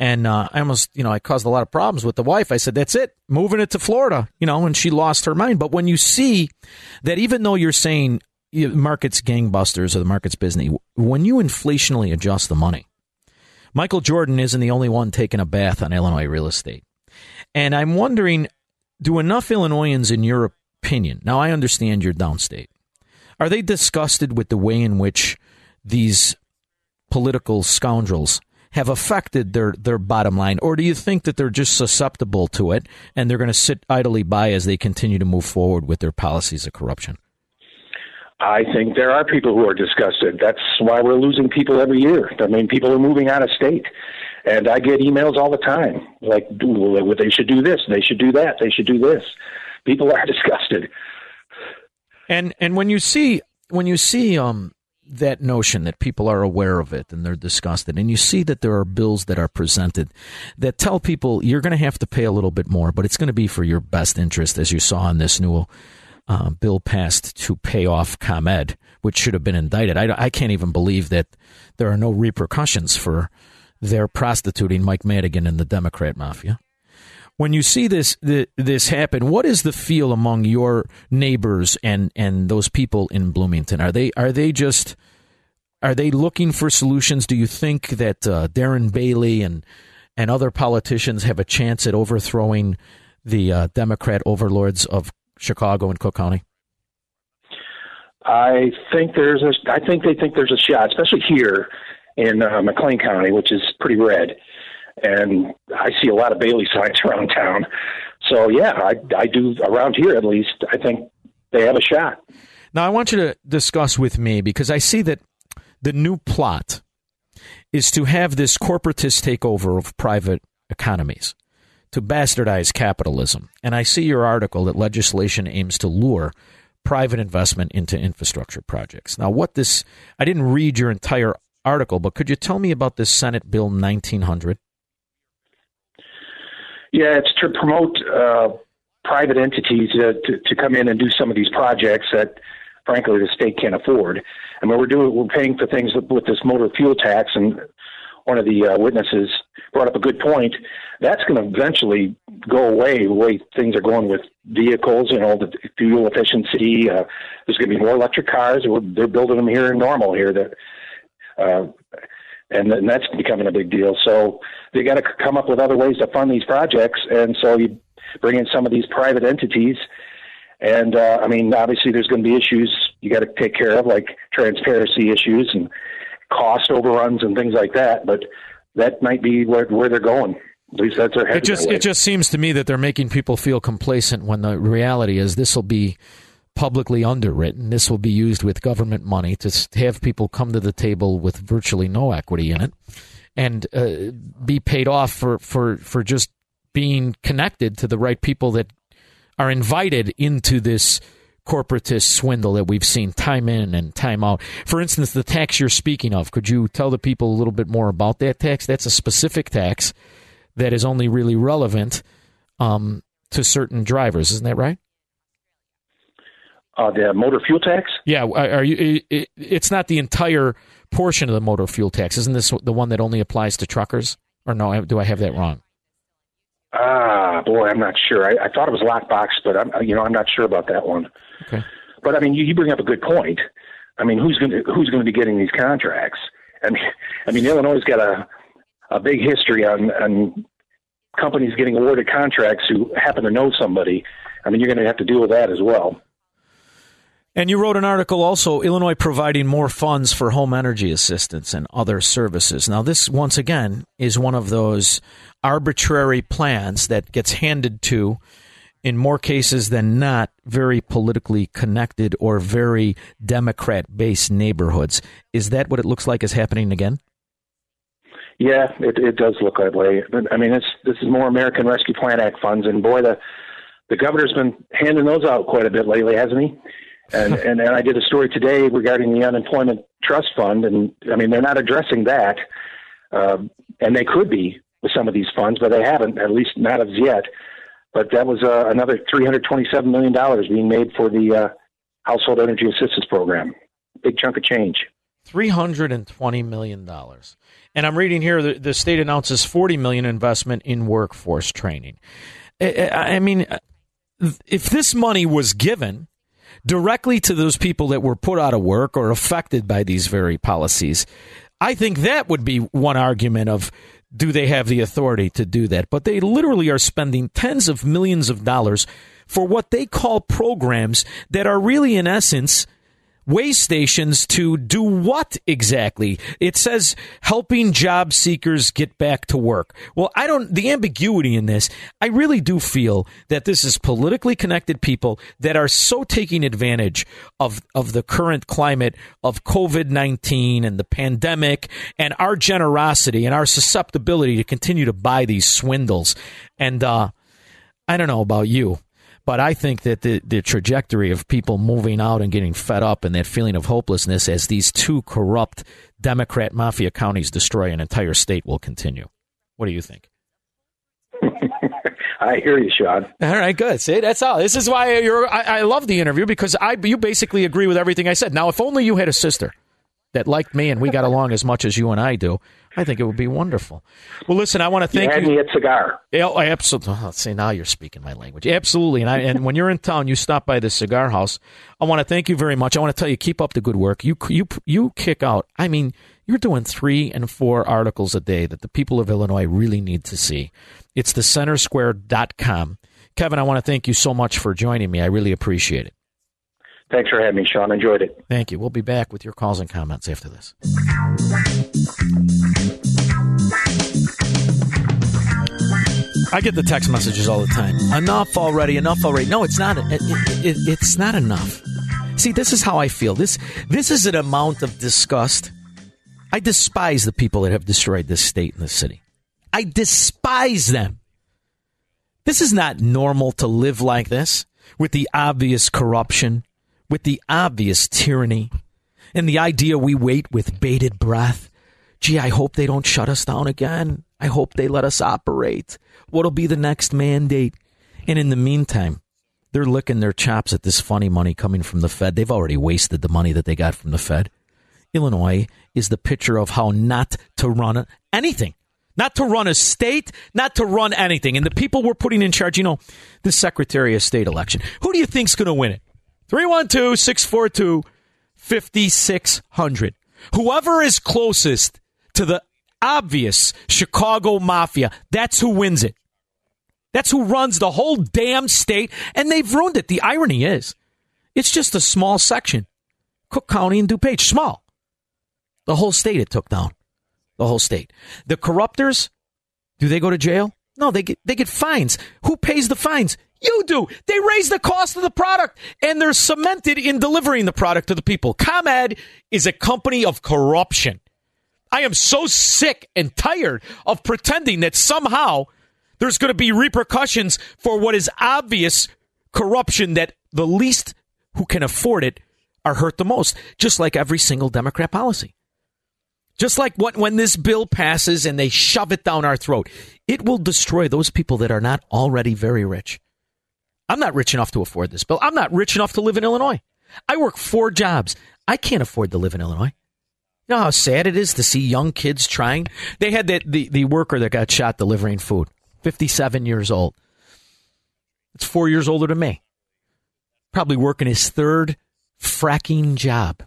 and uh, I almost, you know, I caused a lot of problems with the wife. I said, "That's it, moving it to Florida," you know, and she lost her mind. But when you see that, even though you're saying market's gangbusters or the market's busy, when you inflationally adjust the money, Michael Jordan isn't the only one taking a bath on Illinois real estate. And I'm wondering, do enough Illinoisans, in your opinion, now I understand you're downstate, are they disgusted with the way in which these political scoundrels have affected their, their bottom line? Or do you think that they're just susceptible to it and they're going to sit idly by as they continue to move forward with their policies of corruption? I think there are people who are disgusted. That's why we're losing people every year. I mean, people are moving out of state. And I get emails all the time like, they should do this, they should do that, they should do this. People are disgusted. And and when you see when you see um that notion that people are aware of it and they're disgusted, and you see that there are bills that are presented that tell people you're going to have to pay a little bit more, but it's going to be for your best interest, as you saw in this new uh, bill passed to pay off ComEd, which should have been indicted. I, I can't even believe that there are no repercussions for their prostituting Mike Madigan and the Democrat mafia when you see this this happen, what is the feel among your neighbors and and those people in Bloomington? Are they are they just are they looking for solutions? Do you think that uh, Darren Bailey and and other politicians have a chance at overthrowing the uh, Democrat overlords of Chicago and Cook County? I think there's a. I think they think there's a shot, especially here in uh, McLean County, which is pretty red and I see a lot of Bailey signs around town. So yeah, I, I do around here at least. I think they have a shot. Now I want you to discuss with me because I see that the new plot is to have this corporatist takeover of private economies to bastardize capitalism. And I see your article that legislation aims to lure private investment into infrastructure projects. Now, what this, I didn't read your entire article, but could you tell me about this Senate Bill 1900? Yeah, it's to promote uh, private entities uh, to, to come in and do some of these projects that, frankly, the state can't afford. And when we're doing, we're paying for things with this motor fuel tax, and one of the uh, witnesses brought up a good point. That's going to eventually go away the way things are going with vehicles. You know, the fuel efficiency. Uh, there's going to be more electric cars. We're, they're building them here in Normal here. That uh, and, and that's becoming a big deal. So they got to come up with other ways to fund these projects, and so you bring in some of these private entities. And uh, I mean, obviously, there's going to be issues you got to take care of, like transparency issues and cost overruns and things like that. But that might be where, where they're going. At least that's their head. It just it just seems to me that they're making people feel complacent when the reality is this will be publicly underwritten. This will be used with government money to have people come to the table with virtually no equity in it and uh, be paid off for, for, for just being connected to the right people that are invited into this corporatist swindle that we've seen time in and time out. For instance, the tax you're speaking of, could you tell the people a little bit more about that tax? That's a specific tax that is only really relevant um, to certain drivers. Isn't that right? Uh, the motor fuel tax? Yeah. Are are you? It, it's not the entire portion of the motor fuel tax. Isn't this the one that only applies to truckers? Or no? Do I have that wrong? Ah, boy, I'm not sure. I, I thought it was lockbox, but I'm, you know, I'm not sure about that one. Okay. But I mean, you, you bring up a good point. I mean, who's going to who's going to be getting these contracts? I mean, I mean, Illinois has got a a big history on on companies getting awarded contracts who happen to know somebody. I mean, you're going to have to deal with that as well. And you wrote an article also, Illinois providing more funds for home energy assistance and other services. Now, this, once again, is one of those arbitrary plans that gets handed to, in more cases than not, very politically connected or very Democrat based neighborhoods. Is that what it looks like is happening again? Yeah, it, it does look that way. I mean, it's this is more American Rescue Plan Act funds, and boy, the the governor's been handing those out quite a bit lately, hasn't he? And and, and I did a story today regarding the unemployment trust fund, and I mean they're not addressing that, uh, and they could be with some of these funds, but they haven't, at least not as yet. But that was uh, another three hundred twenty-seven million dollars being made for the uh, household energy assistance program. Big chunk of change. $320 million. And I'm reading here the, the state announces 40 million investment in workforce training. I I mean, if this money was given directly to those people that were put out of work or affected by these very policies, I think that would be one argument of do they have the authority to do that? But they literally are spending tens of millions of dollars for what they call programs that are really, in essence, way stations to do what exactly? It says helping job seekers get back to work. Well, I don't, the ambiguity in this, I really do feel that this is politically connected people that are so taking advantage of, of the current climate of COVID 19 and the pandemic and our generosity and our susceptibility to continue to buy these swindles. And, uh, I don't know about you, but I think that the, the trajectory of people moving out and getting fed up and that feeling of hopelessness as these two corrupt Democrat mafia counties destroy an entire state will continue. What do you think? I hear you, Sean. All right, good. See, that's all. This is why you're. I, I love the interview because I you basically agree with everything I said. Now, if only you had a sister that liked me and we got along as much as you and I do, I think it would be wonderful. Well, listen, I want to thank you. Had you. me at cigar. Yeah, oh, absolutely. Oh, see, now you're speaking my language. Absolutely. And I, and when you're in town, you stop by the cigar house. I want to thank you very much. I want to tell you, keep up the good work. You you you kick out. I mean, you're doing three and four articles a day that the people of Illinois really need to see. It's the centersquare.com. Kevin, I want to thank you so much for joining me. I really appreciate it. Thanks for having me, Sean. Enjoyed it. Thank you. We'll be back with your calls and comments after this. I get the text messages all the time. Enough already. Enough already. No, it's not. It, it, it, it's not enough. See, this is how I feel. This this is an amount of disgust. I despise the people that have destroyed this state and this city. I despise them. This is not normal to live like this with the obvious corruption, with the obvious tyranny, and the idea we wait with bated breath. Gee, I hope they don't shut us down again. I hope they let us operate. What'll be the next mandate? And in the meantime, they're licking their chops at this funny money coming from the Fed. They've already wasted the money that they got from the Fed. Illinois is the picture of how not to run anything. Not to run a state, not to run anything. And the people we're putting in charge, you know, the Secretary of State election. Who do you think's going to win it? 312 642 5600. Whoever is closest to the obvious Chicago mafia, that's who wins it. That's who runs the whole damn state, and they've ruined it. The irony is, it's just a small section Cook County and DuPage. Small. The whole state it took down. The whole state. The corruptors, do they go to jail? No, they get they get fines. Who pays the fines? You do. They raise the cost of the product and they're cemented in delivering the product to the people. ComEd is a company of corruption. I am so sick and tired of pretending that somehow there's going to be repercussions for what is obvious corruption that the least who can afford it are hurt the most, just like every single Democrat policy. Just like what when this bill passes and they shove it down our throat, it will destroy those people that are not already very rich. I'm not rich enough to afford this bill. I'm not rich enough to live in Illinois. I work four jobs. I can't afford to live in Illinois. You know how sad it is to see young kids trying? They had the, the worker that got shot delivering food, 57 years old. It's four years older than me. Probably working his third fracking job.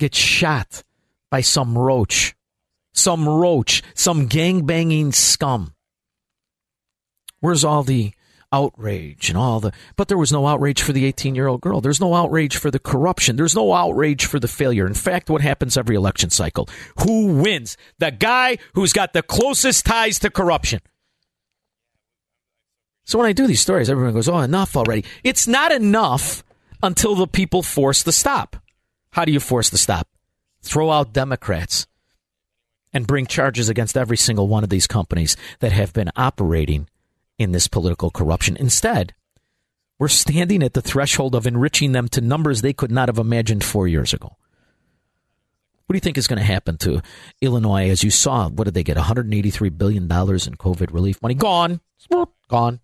Gets shot by some roach. Some roach. Some gang banging scum. Where's all the outrage and all the but there was no outrage for the 18 year old girl. There's no outrage for the corruption. There's no outrage for the failure. In fact what happens every election cycle? Who wins? The guy who's got the closest ties to corruption. So when i do these stories everyone goes oh enough already. It's not enough until the people force the stop. How do you force the stop? Throw out democrats and bring charges against every single one of these companies that have been operating in this political corruption. Instead, we're standing at the threshold of enriching them to numbers they could not have imagined four years ago. What do you think is going to happen to Illinois as you saw? What did they get? $183 billion in COVID relief money? Gone. Gone.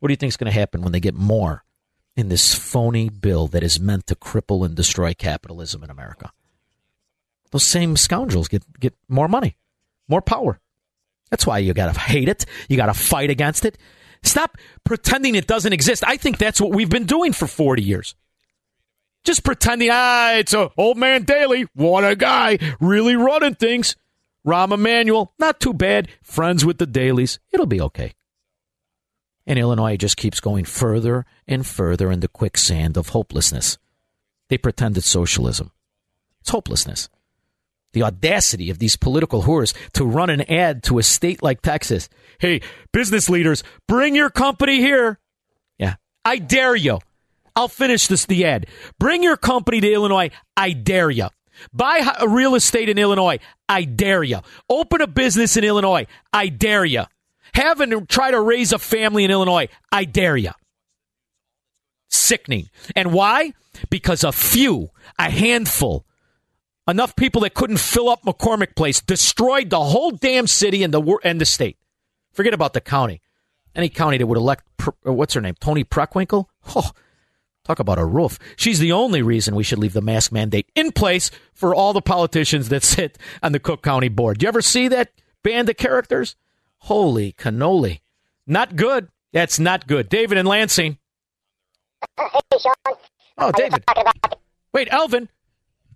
What do you think is going to happen when they get more in this phony bill that is meant to cripple and destroy capitalism in America? Those same scoundrels get, get more money, more power. That's why you got to hate it. You got to fight against it. Stop pretending it doesn't exist. I think that's what we've been doing for 40 years. Just pretending, ah, it's a old man Daley. What a guy. Really running things. Rahm Emanuel, not too bad. Friends with the Daleys. It'll be okay. And Illinois just keeps going further and further in the quicksand of hopelessness. They pretend it's socialism. It's hopelessness the audacity of these political whores to run an ad to a state like Texas. Hey, business leaders, bring your company here. Yeah, I dare you. I'll finish this the ad. Bring your company to Illinois. I dare you. Buy a real estate in Illinois. I dare you. Open a business in Illinois. I dare you. Have and try to raise a family in Illinois. I dare you. Sickening. And why? Because a few, a handful enough people that couldn't fill up McCormick Place destroyed the whole damn city and the and the state. Forget about the county. Any county that would elect uh, what's her name, Toni Preckwinkle. Oh, talk about a roof. She's the only reason we should leave the mask mandate in place for all the politicians that sit on the Cook County board. Do you ever see that band of characters? Holy cannoli! Not good. That's not good. David and Lansing. Hey, Sean. Oh, David. Wait, Elvin.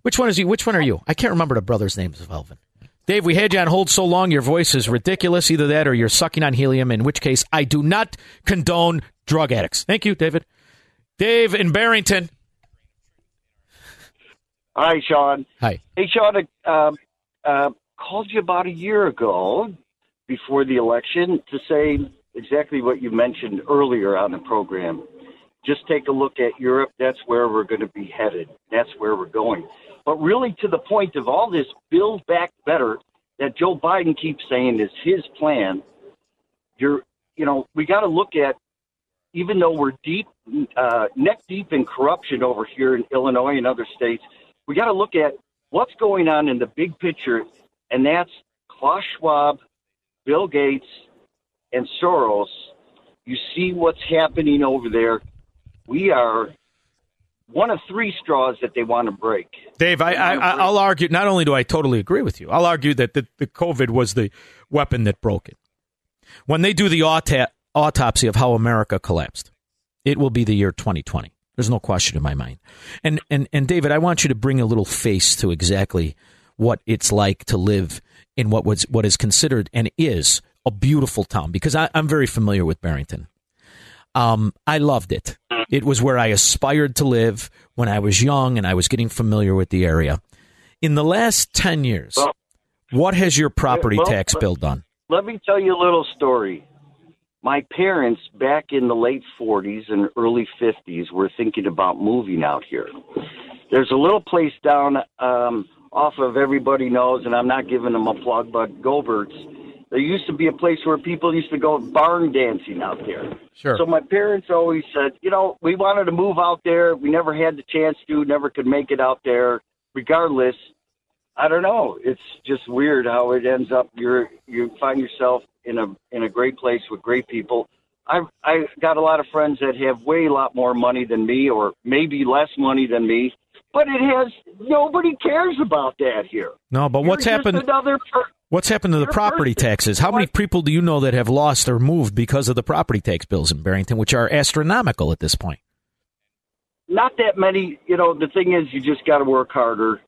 Which one is you? Which one are you? I can't remember the brothers' names of Elvin. Dave, we had you on hold so long, your voice is ridiculous. Either that or you're sucking on helium, in which case I do not condone drug addicts. Thank you, David. Dave in Barrington. Hi, Sean. Hi. Hey, Sean, um, uh, called you about a year ago before the election to say exactly what you mentioned earlier on the program. Just take a look at Europe. That's where we're going to be headed. That's where we're going. But really, to the point of all this build back better that Joe Biden keeps saying is his plan, you're, you know, we got to look at, even though we're deep, uh, neck deep in corruption over here in Illinois and other states, we got to look at what's going on in the big picture, and that's Klaus Schwab, Bill Gates, and Soros. You see what's happening over there. We are one of three straws that they want to break. Dave, I, I, will argue. Not only do I totally agree with you, I'll argue that the, the COVID was the weapon that broke it. When they do the auto- autopsy of how America collapsed, it will be the year 2020. There's no question in my mind. And and and David, I want you to bring a little face to exactly what it's like to live in what was what is considered and is a beautiful town because I, I'm very familiar with Barrington. Um, I loved it. It was where I aspired to live when I was young and I was getting familiar with the area. In the last 10 years, well, what has your property well, tax bill done? Let me tell you a little story. my parents back in the late 40s and early 50s were thinking about moving out here. There's a little place down um, off of everybody knows, and I'm not giving them a plug, but Goebbert's. There used to be a place where people used to go barn dancing out there. Sure. So my parents always said, you know, we wanted to move out there. We never had the chance to, never could make it out there. Regardless, I don't know. It's just weird how it ends up. You're you find yourself in a in a great place with great people. I I got a lot of friends that have way a lot more money than me, or maybe less money than me. But it has nobody cares about that here. No, but what's You're just happened? Another per- What's happened to the You're property taxes? How many people do you know that have lost or moved because of the property tax bills in Barrington, which are astronomical at this point? not that many. You know, the thing is, you just got to work harder.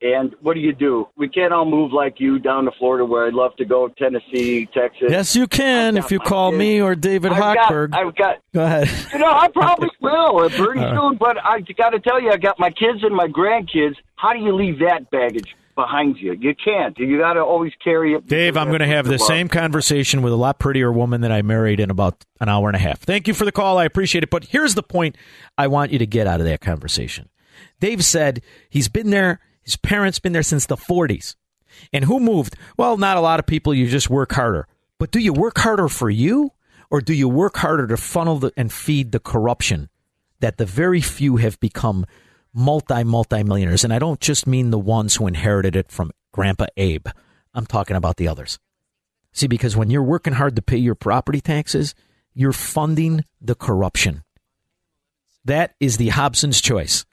And what do you do? We can't all move like you down to Florida, where I'd love to go. Tennessee, Texas. Yes, you can if you call me or David I've got- I've got. Go ahead. You know, I probably will pretty soon. But I got to tell you, I got my kids and my grandkids. How do you leave that baggage behind you? You can't. You got to always carry it. Dave, I'm going to have the same conversation with a lot prettier woman that I married in about an hour and a half. Thank you for the call. I appreciate it. But here's the point I want you to get out of that conversation. Dave said he's been there, his parents been there since the 40s. And who moved? Well, not a lot of people. You just work harder. But do you work harder for you or do you work harder to funnel the, and feed the corruption that the very few have become multi multi millionaires? And I don't just mean the ones who inherited it from Grandpa Abe. I'm talking about the others. See, because when you're working hard to pay your property taxes, you're funding the corruption. That is the Hobson's choice.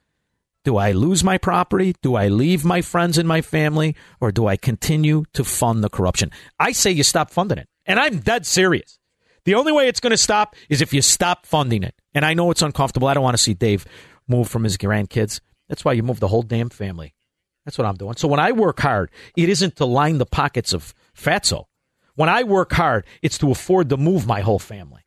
Do I lose my property? Do I leave my friends and my family? Or do I continue to fund the corruption? I say you stop funding it. And I'm dead serious. The only way it's going to stop is if you stop funding it. And I know it's uncomfortable. I don't want to see Dave move from his grandkids. That's why you move the whole damn family. That's what I'm doing. So when I work hard, it isn't to line the pockets of fatso. When I work hard, it's to afford to move my whole family.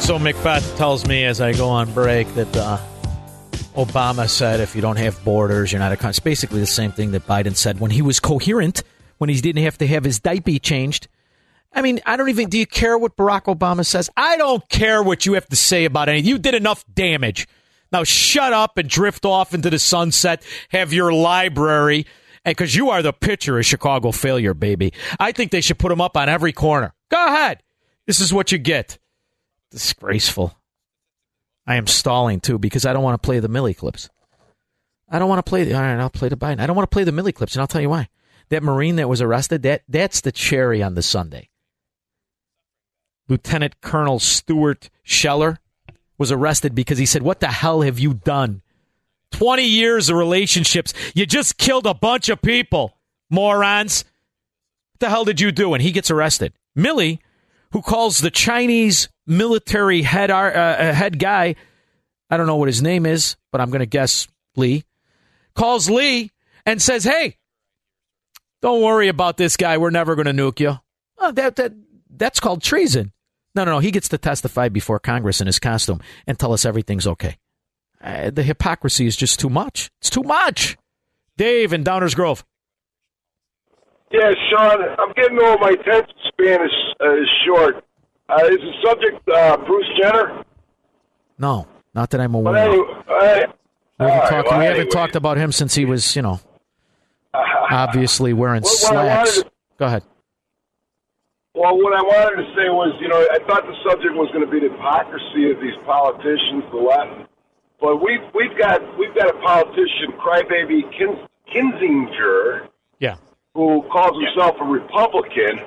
So Macbeth tells me as I go on break that uh, Obama said if you don't have borders, you're not a country. It's basically the same thing that Biden said when he was coherent, when he didn't have to have his diaper changed. I mean, I don't even. Do you care what Barack Obama says? I don't care what you have to say about anything. You did enough damage. Now shut up and drift off into the sunset. Have your library, because you are the picture of Chicago failure, baby. I think they should put them up on every corner. Go ahead. This is what you get. Disgraceful. I am stalling too because I don't want to play the Milley clips. I don't want to play the. All right, I'll play the Biden. I don't want to play the Milley clips, and I'll tell you why. That Marine that was arrested, that that's the cherry on the sundae. Lieutenant Colonel Stuart Scheller was arrested because he said, "What the hell have you done? Twenty years of relationships. You just killed a bunch of people, morons. What the hell did you do?" And he gets arrested. Milley, who calls the Chinese military head uh, uh, head guy, I don't know what his name is, but I'm going to guess Lee, calls Lee and says, "Hey, don't worry about this guy. We're never going to nuke you." Oh, that that that's called treason. No, no, no. He gets to testify before Congress in his costume and tell us everything's okay. Uh, the hypocrisy is just too much. It's too much. Dave in Downers Grove. Yeah, Sean, I'm getting over my attention span is, uh, is short. Uh, is the subject uh, Bruce Jenner? No, not that I'm aware. of. anyway, We haven't, right, talked, well, we haven't talked about him since he was, you know, obviously wearing What- what I wanted slacks. to- Go ahead. Well, what I wanted to say was, you know, I thought the subject was going to be the hypocrisy of these politicians, the left. But we've we've got we've got a politician, crybaby Kins, Kinzinger, Yeah. who calls himself a Republican.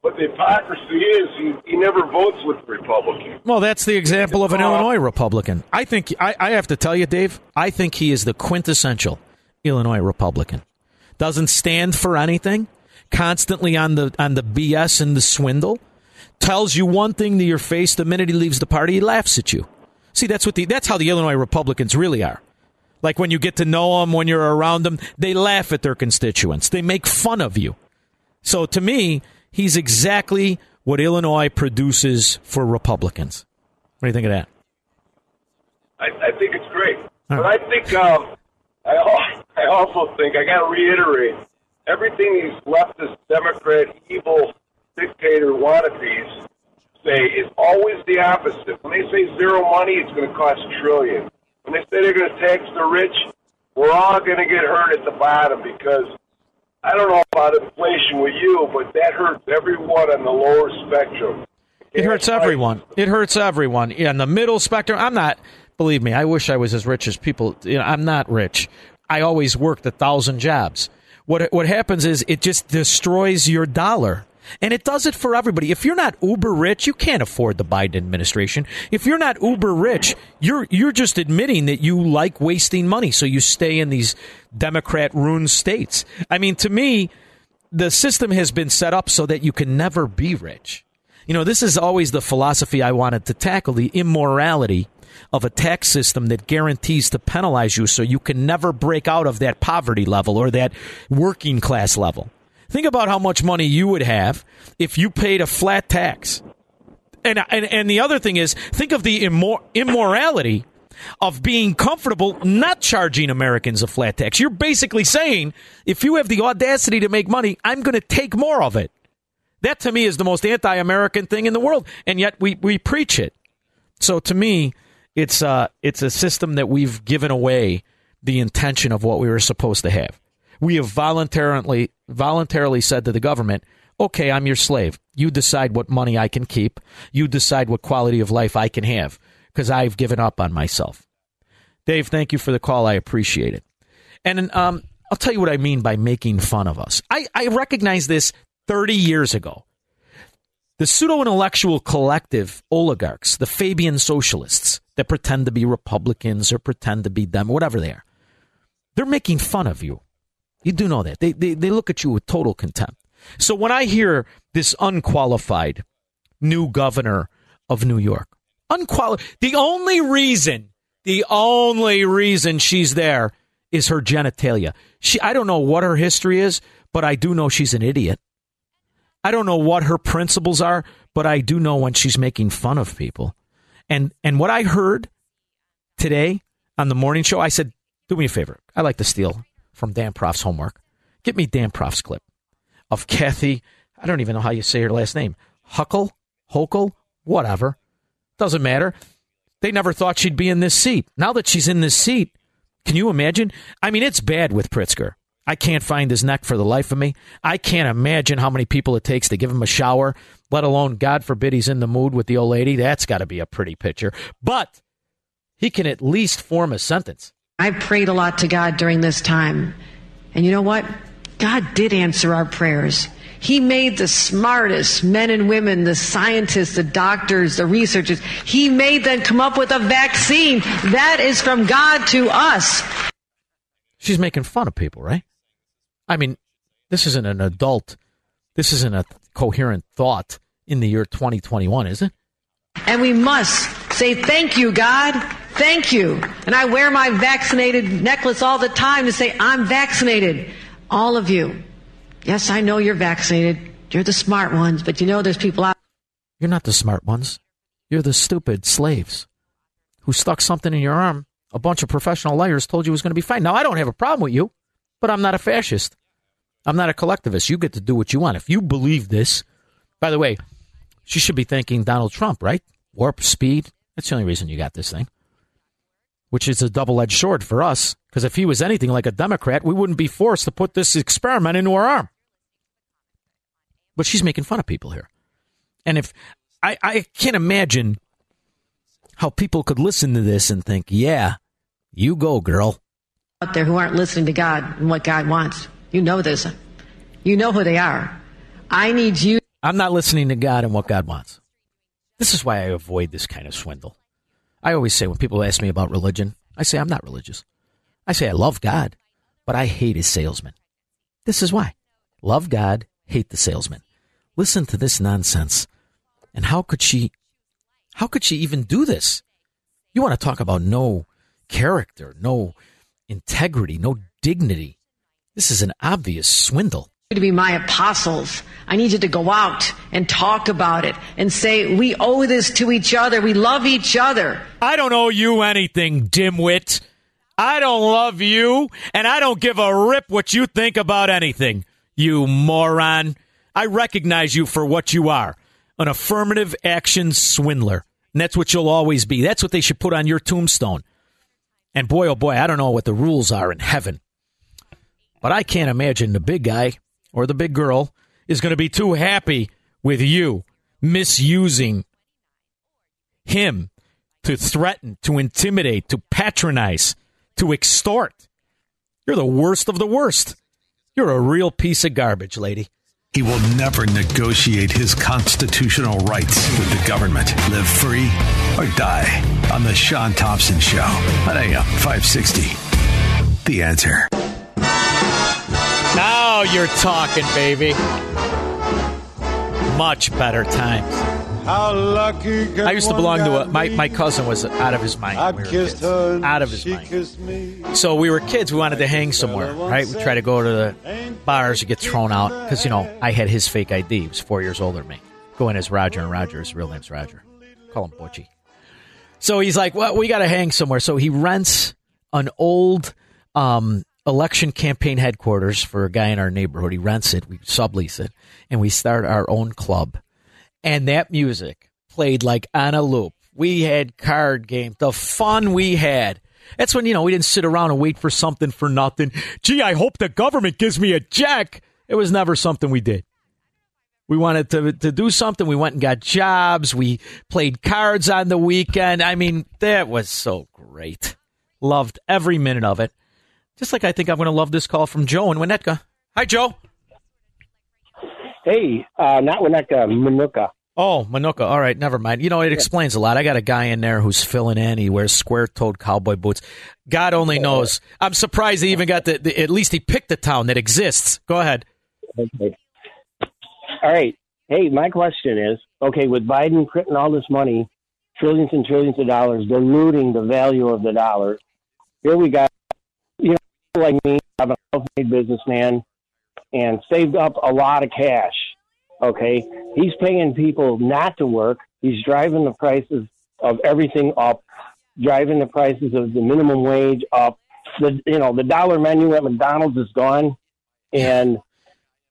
But the hypocrisy is he, he never votes with the Republicans. Well, that's the example of an uh, Illinois Republican. I think I, I have to tell you, Dave. I think he is the quintessential Illinois Republican. Doesn't stand for anything. Constantly on the on the BS and the swindle. Tells you one thing to your face the minute he leaves the party. He laughs at you. See, that's what the that's how the Illinois Republicans really are. Like when you get to know them, when you're around them, they laugh at their constituents. They make fun of you. So to me, he's exactly what Illinois produces for Republicans. What do you think of that? I, I think it's great. But I think um, I, I also think I got to reiterate. Everything these leftist, Democrat, evil dictator wannabes say is always the opposite. When they say zero money, it's going to cost a trillion. When they say they're going to tax the rich, we're all going to get hurt at the bottom because I don't know about inflation with you, but that hurts everyone on the lower spectrum. It hurts everyone. It hurts everyone. Yeah, in the middle spectrum, I'm not. Believe me, I wish I was as rich as people. You know, I'm not rich. I always worked a thousand jobs. What what happens is it just destroys your dollar. And it does it for everybody. If you're not uber rich, you can't afford the Biden administration. If you're not uber rich, you're you're just admitting that you like wasting money, so you stay in these Democrat ruined states. I mean, to me, the system has been set up so that you can never be rich. You know, this is always the philosophy I wanted to tackle the immorality of a tax system that guarantees to penalize you so you can never break out of that poverty level or that working class level. Think about how much money you would have if you paid a flat tax. And, and, and the other thing is, think of the immor- immorality of being comfortable not charging Americans a flat tax. You're basically saying, if you have the audacity to make money, I'm going to take more of it. That to me is the most anti American thing in the world. And yet we, we preach it. So to me, it's, uh, it's a system that we've given away the intention of what we were supposed to have. We have voluntarily voluntarily said to the government, "Okay, I'm your slave. You decide what money I can keep. You decide what quality of life I can have because I've given up on myself." Dave, thank you for the call. I appreciate it. And um, I'll tell you what I mean by making fun of us. I, I recognize this 30 years ago. The pseudo intellectual collective oligarchs, the Fabian socialists that pretend to be Republicans or pretend to be them, whatever they are, they're making fun of you. You do know that. They, they, they look at you with total contempt. So when I hear this unqualified new governor of New York, unqualified, the only reason, the only reason she's there is her genitalia. She, I don't know what her history is, but I do know she's an idiot. I don't know what her principles are, but I do know when she's making fun of people. And and what I heard today on the morning show, I said, "Do me a favor. I like to steal from Dan Proft's homework. Get me Dan Proft's clip of Kathy. I don't even know how you say her last name. Huckle, Hochul, whatever. Doesn't matter. They never thought she'd be in this seat. Now that she's in this seat, can you imagine? I mean, it's bad with Pritzker. I can't find his neck for the life of me. I can't imagine how many people it takes to give him a shower, let alone, God forbid, he's in the mood with the old lady. That's got to be a pretty picture. But he can at least form a sentence. I prayed a lot to God during this time. And you know what? God did answer our prayers. He made the smartest men and women, the scientists, the doctors, the researchers. He made them come up with a vaccine. That is from God to us. She's making fun of people, right? I mean, this isn't an adult, this isn't a coherent thought in the year 2021, is it? And we must say thank you, God. Thank you. And I wear my vaccinated necklace all the time to say, I'm vaccinated. All of you. Yes, I know you're vaccinated. You're the smart ones, but you know there's people out. You're not the smart ones. You're the stupid slaves who stuck something in your arm. A bunch of professional liars told you it was going to be fine. Now, I don't have a problem with you, but I'm not a fascist. I'm not a collectivist. You get to do what you want. If you believe this, by the way, she should be thanking Donald Trump, right? Warp speed. That's the only reason you got this thing, which is a double edged sword for us. Because if he was anything like a Democrat, we wouldn't be forced to put this experiment into our arm. But she's making fun of people here. And if I, I can't imagine how people could listen to this and think, yeah, you go, girl. Out there who aren't listening to God and what God wants. You know this. You know who they are. I need you. I'm not listening to God and what God wants. This is why I avoid this kind of swindle. I always say when people ask me about religion, I say I'm not religious. I say I love God, but I hate his salesman. This is why. Love God, hate the salesman. Listen to this nonsense. And how could she how could she even do this? You want to talk about no character, no integrity, no dignity. This is an obvious swindle. To be my apostles. I need you to go out and talk about it and say, we owe this to each other. We love each other. I don't owe you anything, dimwit. I don't love you, and I don't give a rip what you think about anything. You moron. I recognize you for what you are an affirmative action swindler. And that's what you'll always be. That's what they should put on your tombstone. And boy, oh boy, I don't know what the rules are in heaven. But I can't imagine the big guy or the big girl is going to be too happy with you misusing him to threaten, to intimidate, to patronize, to extort. You're the worst of the worst. You're a real piece of garbage, lady. He will never negotiate his constitutional rights with the government. Live free or die on The Sean Thompson Show on AM 560. The answer. Now you're talking, baby. Much better times. I used to belong to a my, my cousin was out of his mind. We kids. out of his mind. me. So we were kids. We wanted to hang somewhere, right? We try to go to the bars. You get thrown out because you know I had his fake ID. He was four years older than me. Going as Roger, and Roger's real name's Roger. Call him Butchie. So he's like, "Well, we got to hang somewhere." So he rents an old um, election campaign headquarters for a guy in our neighborhood. He rents it. We sublease it, and we start our own club. And that music played like on a loop. We had card games. The fun we had. That's when, you know, we didn't sit around and wait for something for nothing. Gee, I hope the government gives me a check. It was never something we did. We wanted to, to do something. We went and got jobs. We played cards on the weekend. I mean, that was so great. Loved every minute of it. Just like I think I'm going to love this call from Joe and Winnetka. Hi, Joe. Hey, uh, not Winnetka, Minooka. Oh, Minooka. All right, never mind. You know, it explains a lot. I got a guy in there who's filling in. He wears square-toed cowboy boots. God only knows. I'm surprised he even got the, the. At least he picked a town that exists. Go ahead. Okay. All right. Hey, my question is okay, with Biden printing all this money, trillions and trillions of dollars, diluting the value of the dollar, here we got, you know, like me, I'm a self made businessman and saved up a lot of cash. Okay. He's paying people not to work. He's driving the prices of everything up, driving the prices of the minimum wage up. The you know the dollar menu at McDonald's is gone, and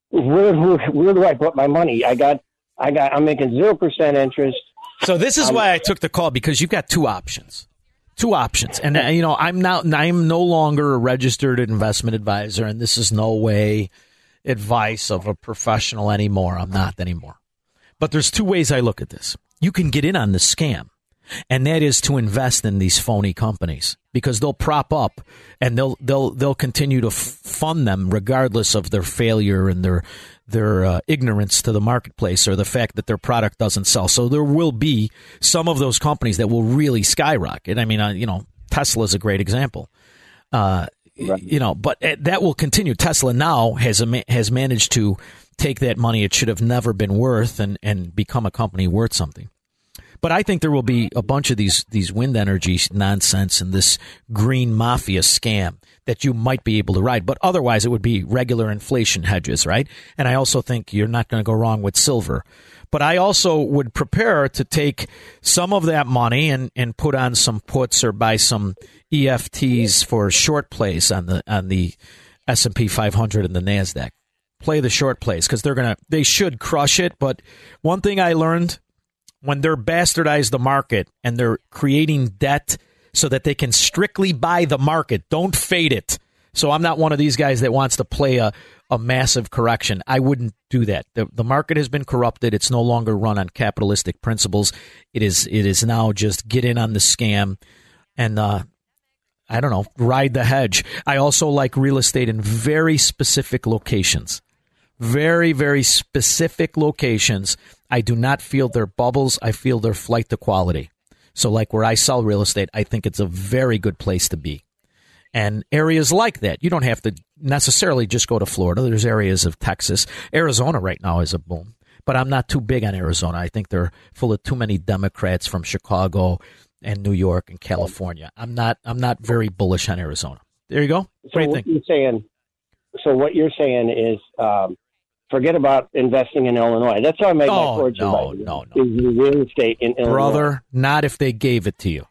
where, where where do I put my money? I got I got I'm making zero percent interest. So this is Um, why I took the call because you've got two options. Two options, and you know I'm now I'm no longer a registered investment advisor, and this is no way advice of a professional anymore. I'm not anymore. But there's two ways I look at this. You can get in on the scam, and that is to invest in these phony companies because they'll prop up and they'll they'll they'll continue to fund them regardless of their failure and their their uh, ignorance to the marketplace or the fact that their product doesn't sell. So there will be some of those companies that will really skyrocket. I mean, uh, you know, Tesla is a great example. Uh, You know, but uh, that will continue. Tesla now has has managed to take that money it should have never been worth and, and become a company worth something. But I think there will be a bunch of these these wind energy nonsense and this green mafia scam that you might be able to ride. But otherwise, it would be regular inflation hedges, right? And I also think you're not going to go wrong with silver. But I also would prepare to take some of that money and, and put on some puts or buy some EFTs for short plays on the on the S and P 500 and the Nasdaq. Play the short plays because they're gonna they should crush it. But one thing I learned when they're bastardized the market and they're creating debt so that they can strictly buy the market, don't fade it. So I'm not one of these guys that wants to play a, a massive correction. I wouldn't do that. The, the market has been corrupted. It's no longer run on capitalistic principles. It is it is now just get in on the scam and uh, I don't know, ride the hedge. I also like real estate in very specific locations. Very, very specific locations. I do not feel their bubbles. I feel their flight to quality. So, like where I sell real estate, I think it's a very good place to be. And areas like that, you don't have to necessarily just go to Florida. There's areas of Texas. Arizona right now is a boom. But I'm not too big on Arizona. I think they're full of too many Democrats from Chicago and New York and California. I'm not I'm not very bullish on Arizona. There you go. So What what you're saying, so what you're saying is, um, forget about investing in Illinois. That's how I make Oh, my fortune. no, by no, Is real estate in Illinois. Brother, not if they gave it to you.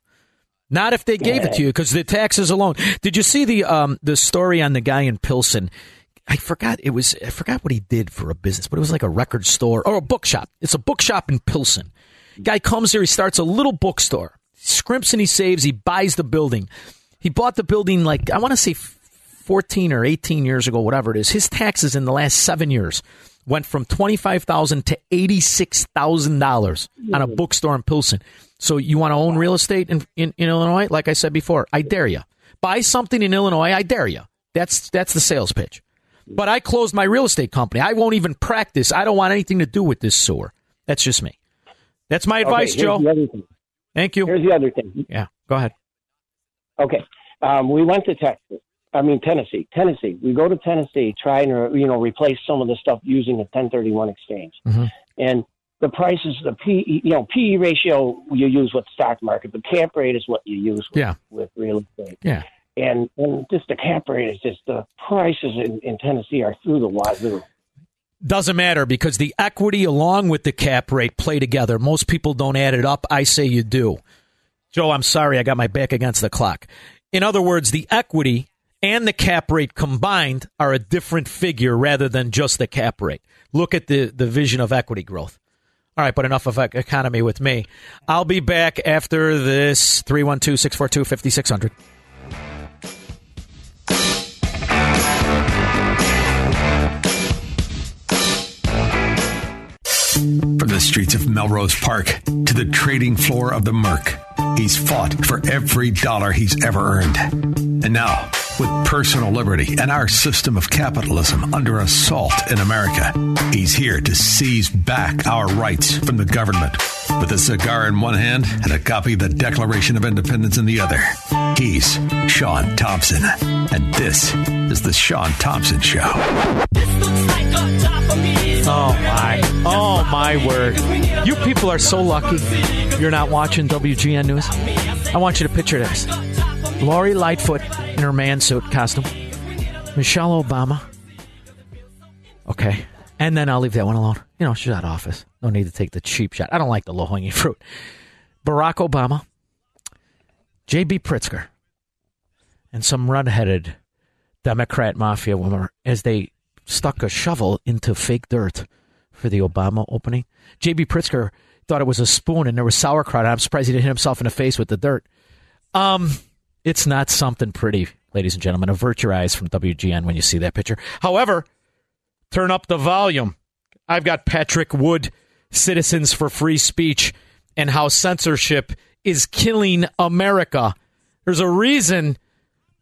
Not if they gave it to you because the taxes alone. Did you see the um the story on the guy in Pilsen? I forgot it was I forgot what he did for a business, but it was like a record store or a bookshop. It's a bookshop in Pilsen. Guy comes here, he starts a little bookstore. Scrimps and he saves, he buys the building. He bought the building like I want to say 14 or 18 years ago, whatever it is. His taxes in the last 7 years went from 25,000 to $86,000 on a bookstore in Pilsen. So you want to own real estate in, in, in Illinois? Like I said before, I dare you. Buy something in Illinois, I dare you. That's that's the sales pitch. But I closed my real estate company. I won't even practice. I don't want anything to do with this sewer. That's just me. That's my advice, okay, Joe. the other thing. Thank you. Here's the other thing. Yeah, go ahead. Okay. Um, we went to Texas. I mean Tennessee. Tennessee. We go to Tennessee trying to you know replace some of the stuff using a 1031 exchange, Mhm. and the prices, the P, you know, PE ratio you use with stock market. The cap rate is what you use with, Yeah. with real estate. Yeah. And, and just the cap rate is just the prices in, in Tennessee are through the wazoo. Doesn't matter because the equity along with the cap rate play together. Most people don't add it up. I say you do. Joe, I'm sorry, I got my back against the clock. In other words, the equity and the cap rate combined are a different figure rather than just the cap rate. Look at the, the vision of equity growth. All right, but enough of economy with me. I'll be back after this 312 642 5600. From the streets of Melrose Park to the trading floor of the Merc, he's fought for every dollar he's ever earned. And now, with personal liberty and our system of capitalism under assault in America, he's here to seize back our rights from the government. With a cigar in one hand and a copy of the Declaration of Independence in the other, he's Sean Thompson. And this is The Sean Thompson Show. Oh my! Oh my word! You people are so lucky. You're not watching WGN News. I want you to picture this: Lori Lightfoot in her man suit costume, Michelle Obama. Okay, and then I'll leave that one alone. You know, she's out of office. No need to take the cheap shot. I don't like the low hanging fruit. Barack Obama, J.B. Pritzker, and some red-headed Democrat mafia woman as they stuck a shovel into fake dirt for the Obama opening. J.B. Pritzker thought it was a spoon and there was sauerkraut. I'm surprised he didn't hit himself in the face with the dirt. Um, it's not something pretty, ladies and gentlemen. Avert your eyes from WGN when you see that picture. However, turn up the volume. I've got Patrick Wood, Citizens for Free Speech, and how censorship is killing America. There's a reason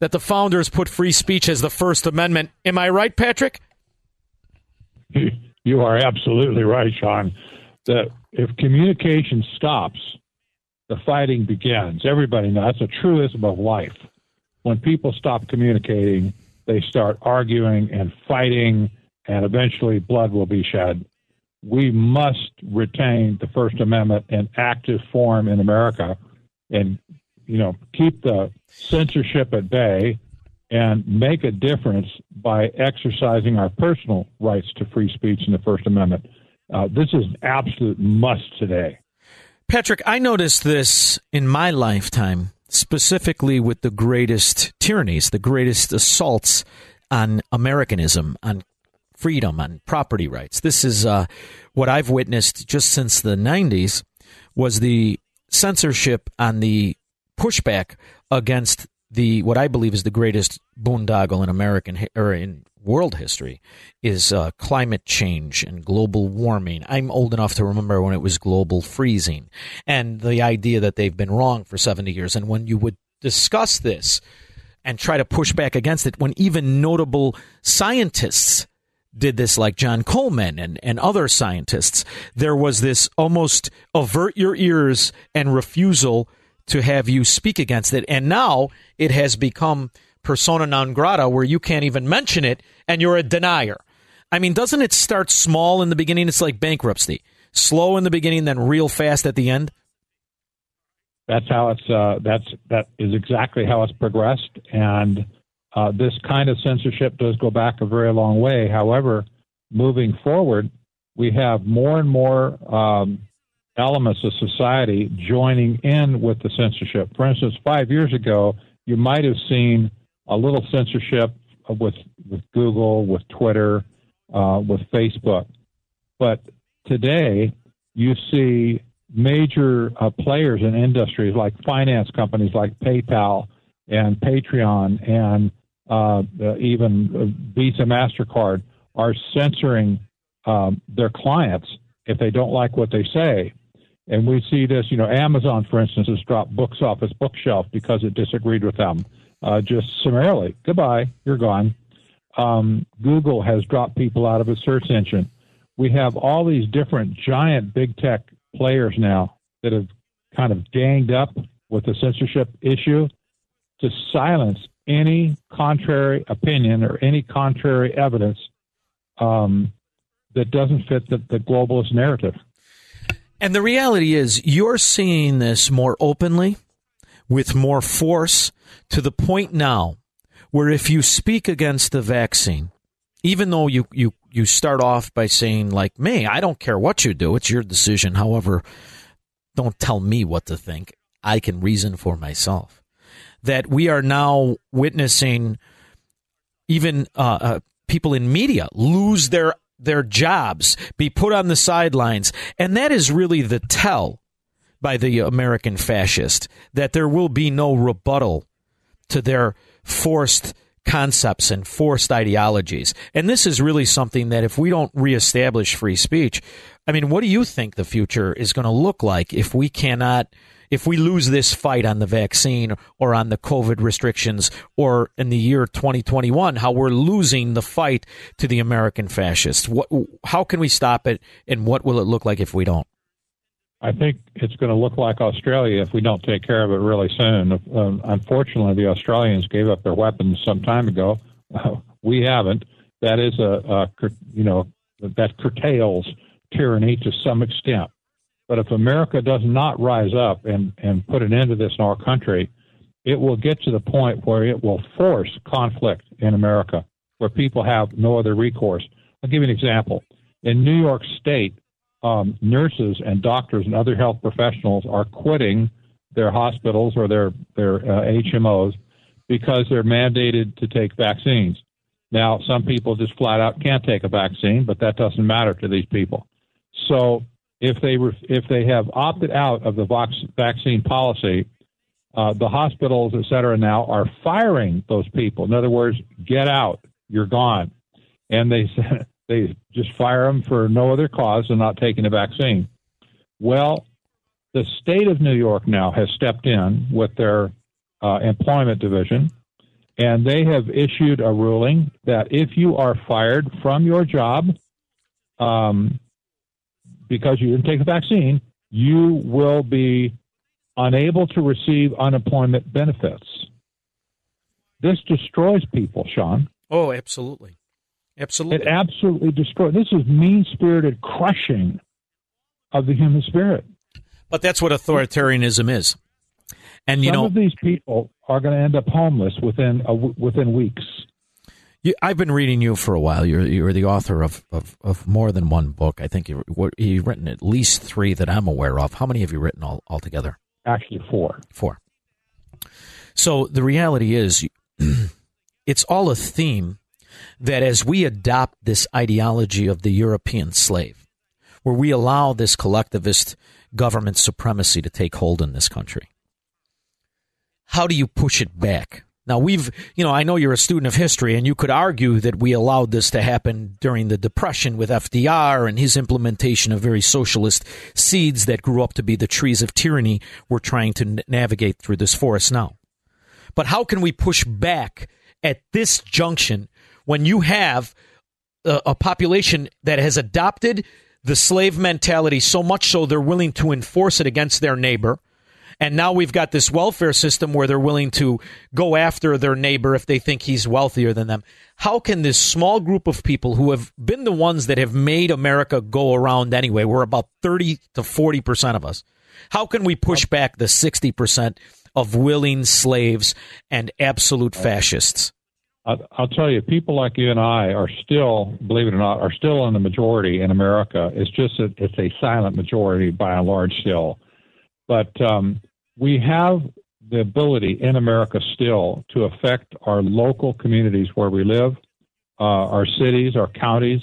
that the founders put free speech as the First Amendment. Am I right, Patrick? You are absolutely right, Sean. That if communication stops, the fighting begins. Everybody knows that's a truism of life. When people stop communicating, they start arguing and fighting, and eventually blood will be shed. We must retain the First Amendment in active form in America, and you know keep the censorship at bay and make a difference by exercising our personal rights to free speech in the First Amendment. Uh, this is an absolute must today. Patrick, I noticed this in my lifetime, specifically with the greatest tyrannies, the greatest assaults on Americanism, on freedom, on property rights. This is uh, what I've witnessed just since the 90s was the censorship on the pushback against the what I believe is the greatest boondoggle in American or in world history is uh, climate change and global warming. I'm old enough to remember when it was global freezing and the idea that they've been wrong for 70 years. And when you would discuss this and try to push back against it, when even notable scientists did this, like John Coleman and, and other scientists, there was this almost avert your ears and refusal to have you speak against it. And now it has become persona non grata where you can't even mention it and you're a denier. I mean, doesn't it start small in the beginning? It's like bankruptcy slow in the beginning, then real fast at the end. That's how it's. Uh, that's that is exactly how it's progressed, and uh, this kind of censorship does go back a very long way. However, moving forward, we have more and more um, elements of society joining in with the censorship. For instance, five years ago, you might have seen a little censorship with with Google, with Twitter, uh, with Facebook. But today, you see major uh, players in industries like finance companies like PayPal and Patreon and uh, even Visa, Mastercard are censoring um, their clients if they don't like what they say. And we see this, you know, Amazon, for instance, has dropped books off its bookshelf because it disagreed with them, uh, just summarily. Goodbye, you're gone. Um, Google has dropped people out of its search engine. We have all these different giant big tech players now that have kind of ganged up with the censorship issue to silence any contrary opinion or any contrary evidence um, that doesn't fit the, the globalist narrative. And the reality is, you're seeing this more openly, with more force, to the point now where if you speak against the vaccine, even though you, you, you start off by saying, like me, I don't care what you do, it's your decision. However, don't tell me what to think. I can reason for myself. That we are now witnessing even uh, uh, people in media lose their their jobs, be put on the sidelines. And that is really the tell by the American fascist that there will be no rebuttal to their forced concepts and forced ideologies. And this is really something that if we don't reestablish free speech, I mean, what do you think the future is going to look like if we cannot if we lose this fight on the vaccine or on the COVID restrictions or in the year 2021, how we're losing the fight to the American fascists. What, how can we stop it, and what will it look like if we don't? I think it's going to look like Australia if we don't take care of it really soon. Um, unfortunately, the Australians gave up their weapons some time ago. We haven't. That is a, a you know that curtails tyranny to some extent. But if America does not rise up and, and put an end to this in our country, it will get to the point where it will force conflict in America, where people have no other recourse. I'll give you an example. In New York State, um, nurses and doctors and other health professionals are quitting their hospitals or their their uh, HMOs because they're mandated to take vaccines. Now, some people just flat out can't take a vaccine, but that doesn't matter to these people. So if they if they have opted out of the vaccine policy, uh, the hospitals, et cetera, now are firing those people. In other words, get out, you're gone, and they they just fire them for no other cause than not taking a vaccine. Well, the state of New York now has stepped in with their uh, employment division, and they have issued a ruling that if you are fired from your job, um, because you didn't take the vaccine, you will be unable to receive unemployment benefits. This destroys people, Sean. Oh, absolutely. Absolutely. It absolutely destroys. This is mean spirited crushing of the human spirit. But that's what authoritarianism is. And you Some know, of these people are going to end up homeless within a, within weeks. You, I've been reading you for a while. You're you're the author of, of, of more than one book. I think you, you've written at least three that I'm aware of. How many have you written all altogether? Actually, four. Four. So the reality is, it's all a theme that as we adopt this ideology of the European slave, where we allow this collectivist government supremacy to take hold in this country, how do you push it back? Now, we've, you know, I know you're a student of history, and you could argue that we allowed this to happen during the Depression with FDR and his implementation of very socialist seeds that grew up to be the trees of tyranny we're trying to navigate through this forest now. But how can we push back at this junction when you have a, a population that has adopted the slave mentality so much so they're willing to enforce it against their neighbor? And now we've got this welfare system where they're willing to go after their neighbor if they think he's wealthier than them. How can this small group of people who have been the ones that have made America go around anyway, we're about 30 to 40% of us, how can we push back the 60% of willing slaves and absolute fascists? I'll tell you, people like you and I are still, believe it or not, are still in the majority in America. It's just that it's a silent majority by and large still. But um, we have the ability in America still to affect our local communities where we live, uh, our cities, our counties.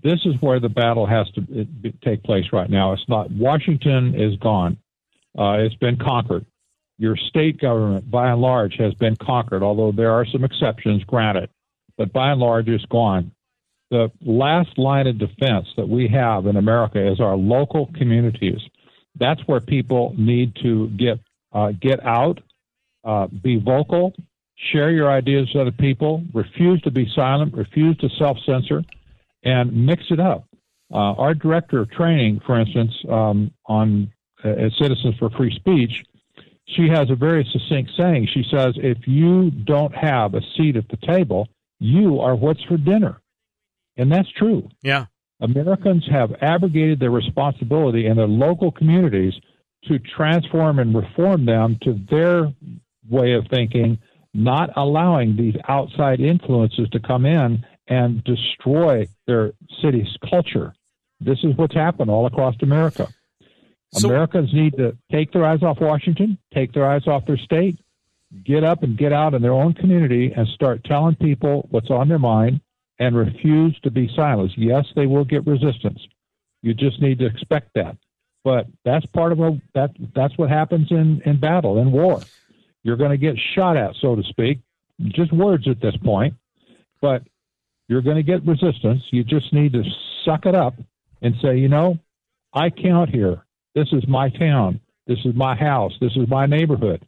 This is where the battle has to take place right now. It's not Washington is gone; uh, it's been conquered. Your state government, by and large, has been conquered. Although there are some exceptions, granted, but by and large, it's gone. The last line of defense that we have in America is our local communities. That's where people need to get uh, get out, uh, be vocal, share your ideas with other people, refuse to be silent, refuse to self censor, and mix it up. Uh, our director of training, for instance, um, on uh, Citizens for Free Speech, she has a very succinct saying. She says, If you don't have a seat at the table, you are what's for dinner. And that's true. Yeah. Americans have abrogated their responsibility in their local communities to transform and reform them to their way of thinking, not allowing these outside influences to come in and destroy their city's culture. This is what's happened all across America. So, Americans need to take their eyes off Washington, take their eyes off their state, get up and get out in their own community and start telling people what's on their mind and refuse to be silenced. Yes, they will get resistance. You just need to expect that. But that's part of a that that's what happens in in battle in war. You're going to get shot at, so to speak. Just words at this point, but you're going to get resistance. You just need to suck it up and say, you know, I count here. This is my town. This is my house. This is my neighborhood.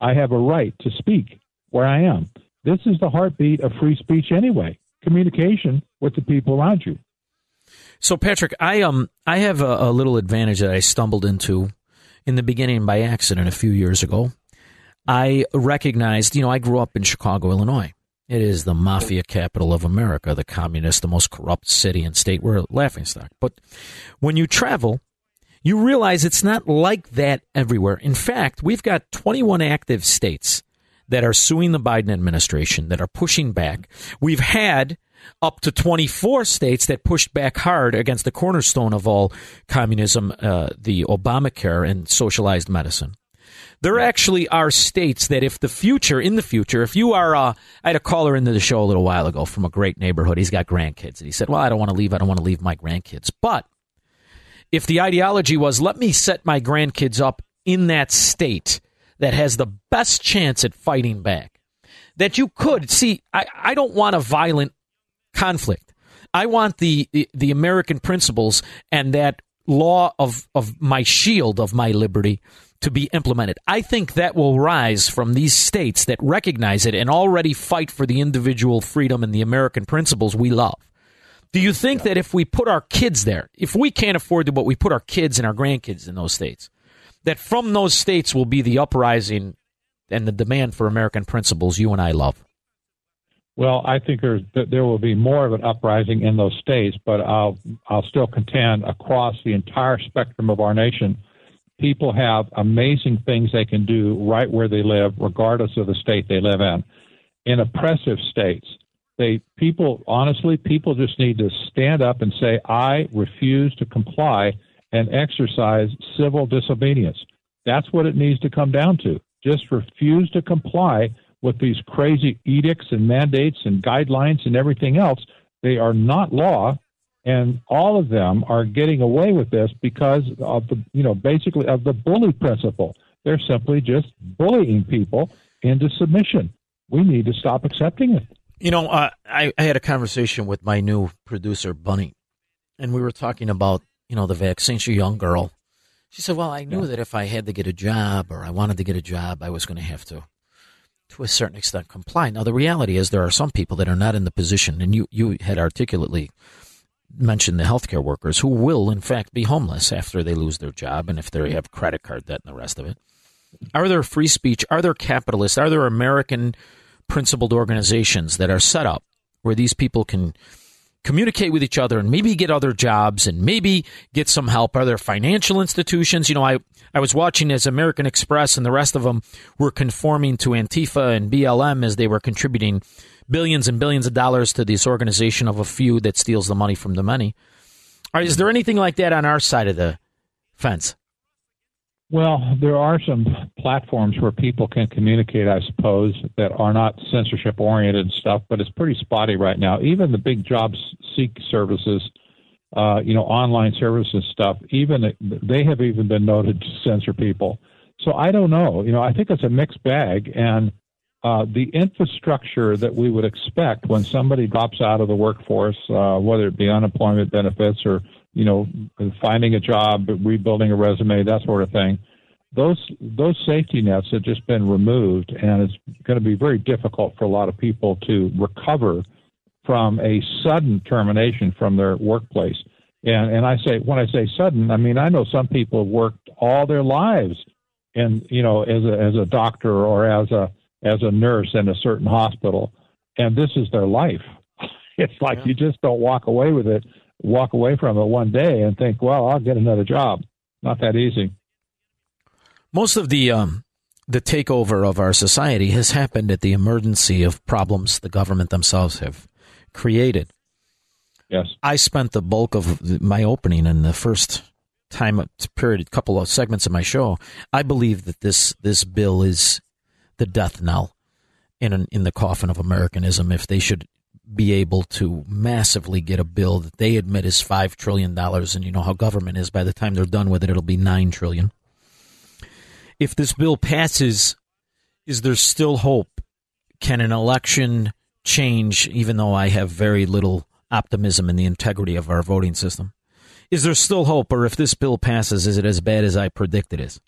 I have a right to speak where I am. This is the heartbeat of free speech anyway. Communication with the people around you. So, Patrick, I um I have a, a, little advantage that I stumbled into in the beginning by accident a few years ago. I recognized, you know, I grew up in Chicago, Illinois. It is the mafia capital of America, the communist, the most corrupt city and state. We're a laughingstock. But when you travel, you realize it's not like that everywhere. In fact, we've got 21 active states that are suing the Biden administration, that are pushing back. We've had up to 24 states that pushed back hard against the cornerstone of all communism, uh, the Obamacare and socialized medicine. There actually are states that if the future, in the future, if you are, uh, I had a caller into the show a little while ago from a great neighborhood. He's got grandkids. And he said, well, I don't want to leave. I don't want to leave my grandkids. But if the ideology was, let me set my grandkids up in that state that has the best chance at fighting back, that you could see, I, I don't want a violent conflict. I want the, the, the American principles and that law of, of my shield of my liberty to be implemented. I think that will rise from these states that recognize it and already fight for the individual freedom and the American principles we love. Do you think yeah. that if we put our kids there, if we can't afford to, but we put our kids and our grandkids in those states, that from those states will be the uprising and the demand for American principles you and I love? Well, I think there's, there will be more of an uprising in those states, but I'll I'll still contend across the entire spectrum of our nation, people have amazing things they can do right where they live, regardless of the state they live in. In oppressive states, they people honestly people just need to stand up and say, I refuse to comply and exercise civil disobedience. That's what it needs to come down to. Just refuse to comply with these crazy edicts and mandates and guidelines and everything else. They are not law, and all of them are getting away with this because of the, you know, basically of the bully principle. They're simply just bullying people into submission. We need to stop accepting it. You know, uh, I, I had a conversation with my new producer, Bunny, and we were talking about, you know, the vaccine. She's a young girl. She said, Well, I knew yeah. that if I had to get a job or I wanted to get a job, I was going to have to to a certain extent comply. Now, the reality is there are some people that are not in the position, and you, you had articulately mentioned the healthcare workers who will, in fact, be homeless after they lose their job and if they have credit card debt and the rest of it. Are there free speech? Are there capitalists? Are there American principled organizations that are set up where these people can communicate with each other and maybe get other jobs and maybe get some help? Are there financial institutions? You know, I, I was watching as American Express and the rest of them were conforming to Antifa and BLM as they were contributing billions and billions of dollars to this organization of a few that steals the money from the many. Is there anything like that on our side of the fence? Well, there are some platforms where people can communicate, I suppose, that are not censorship oriented stuff, but it's pretty spotty right now. Even the big job seek services, uh, you know, online services stuff, even they have even been noted to censor people. So I don't know. You know, I think it's a mixed bag, and uh, the infrastructure that we would expect when somebody drops out of the workforce, uh, whether it be unemployment benefits or you know finding a job, rebuilding a resume, that sort of thing, those those safety nets have just been removed, and it's going to be very difficult for a lot of people to recover from a sudden termination from their workplace. And and I say when I say sudden, I mean I know some people have worked all their lives, and you know as a as a doctor or as a as a nurse in a certain hospital, and this is their life. It's like yeah. you just don't walk away with it, walk away from it one day and think, well, I'll get another job. Not that easy. Most of the um, the takeover of our society has happened at the emergency of problems the government themselves have created. Yes, I spent the bulk of my opening in the first time period, couple of segments of my show. I believe that this this bill is the death knell in an, in the coffin of Americanism if they should be able to massively get a bill that they admit is five trillion dollars, and you know how government is. By the time they're done with it, it'll be nine trillion. If this bill passes, is there still hope? Can an election change? Even though I have very little optimism in the integrity of our voting system, is there still hope? Or if this bill passes, is it as bad as I predict it is?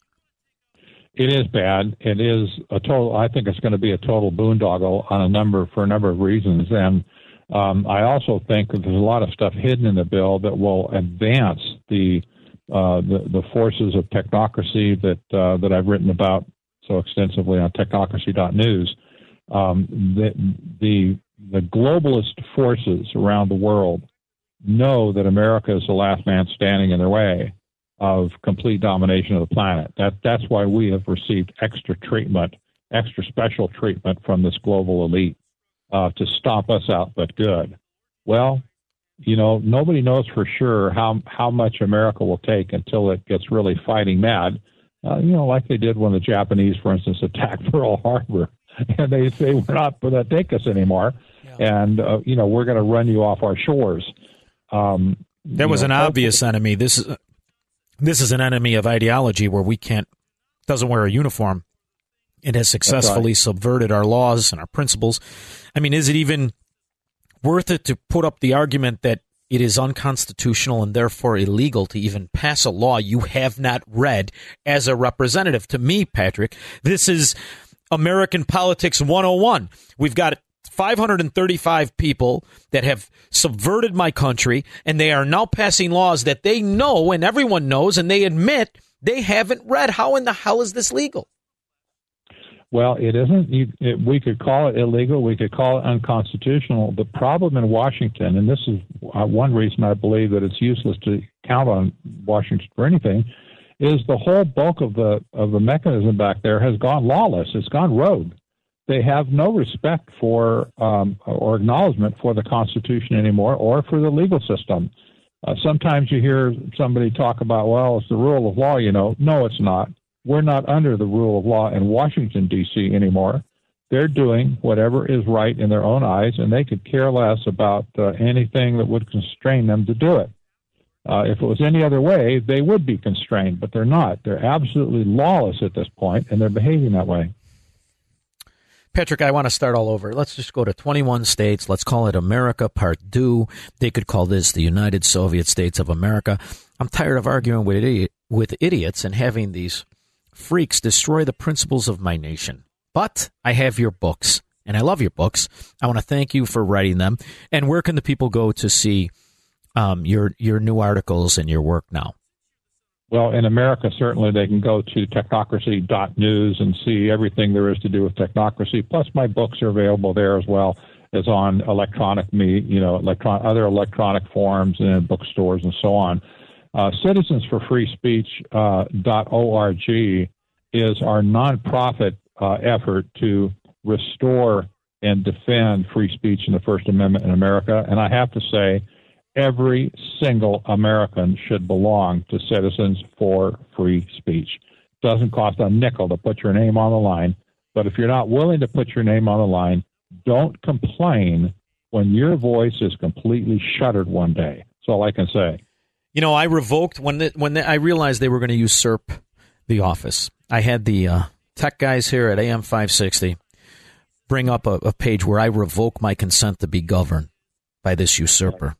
It is bad. It is a total. I think it's going to be a total boondoggle on a number for a number of reasons, and um, I also think that there's a lot of stuff hidden in the bill that will advance the uh, the, the forces of technocracy that uh, that I've written about so extensively on technocracy.news. Um, the, the the globalist forces around the world know that America is the last man standing in their way, of complete domination of the planet. That that's why we have received extra treatment, extra special treatment from this global elite uh, to stop us out, but good. Well, you know, nobody knows for sure how how much America will take until it gets really fighting mad. Uh, you know, like they did when the Japanese, for instance, attacked Pearl Harbor, and they say we're not going to take us anymore, yeah. and uh, you know we're going to run you off our shores. Um, that was know, an obvious enemy. This is this is an enemy of ideology where we can't doesn't wear a uniform. It has successfully right. subverted our laws and our principles. I mean, is it even worth it to put up the argument that it is unconstitutional and therefore illegal to even pass a law you have not read as a representative? To me, Patrick, this is American politics 101. We've got 535 people that have subverted my country, and they are now passing laws that they know and everyone knows, and they admit they haven't read. How in the hell is this legal? Well, it isn't. You, it, we could call it illegal. We could call it unconstitutional. The problem in Washington, and this is uh, one reason I believe that it's useless to count on Washington for anything, is the whole bulk of the of the mechanism back there has gone lawless. It's gone rogue they have no respect for um, or acknowledgement for the Constitution anymore or for the legal system. Uh, sometimes you hear somebody talk about, well, it's the rule of law, you know. No, it's not. We're not under the rule of law in Washington, D.C. anymore. They're doing whatever is right in their own eyes, and they could care less about uh, anything that would constrain them to do it. Uh, if it was any other way, they would be constrained, but they're not. They're absolutely lawless at this point, and they're behaving that way. Patrick, I want to start all over. Let's just go to 21 states. Let's call it America Part 2. They could call this the United Soviet States of America. I'm tired of arguing with, with idiots and having these freaks destroy the principles of my nation. But I have your books, and I love your books. I want to thank you for writing them. And where can the people go to see um, your your new articles and your work now? Well, in America, certainly they can go to technocracy.news and see everything there is to do with technocracy. Plus, my books are available there as well as on electronic me, you know, electron other electronic forums and bookstores and so on. Uh, Citizens for Free Speech uh, .org is our nonprofit uh, effort to restore and defend free speech and the First Amendment in America. And I have to say, every single American should belong to Citizens for Free Speech. It Doesn't cost a nickel to put your name on the line. But if you're not willing to put your name on the line, don't complain when your voice is completely shuttered one day. That's all I can say. You know, I revoked when the, when the, I realized they were going to usurp the office. I had the uh, tech guys here at AM 560 bring up a, a page where I revoke my consent to be governed by this usurper.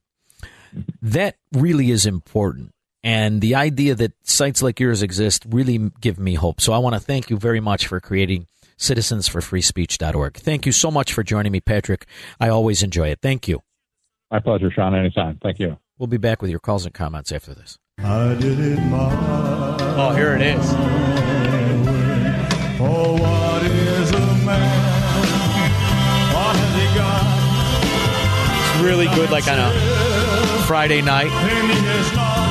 That really is important. And the idea that sites like yours exist really give me hope. So I want to thank you very much for creating citizensforfreespeech.org. Thank you so much for joining me, Patrick. I always enjoy it. Thank you. My pleasure, Sean. Anytime. Thank you. We'll be back with your calls and comments after this. I did it my Oh, here it is. Oh, what is a man? What has he got? It's really good, like on a Friday night.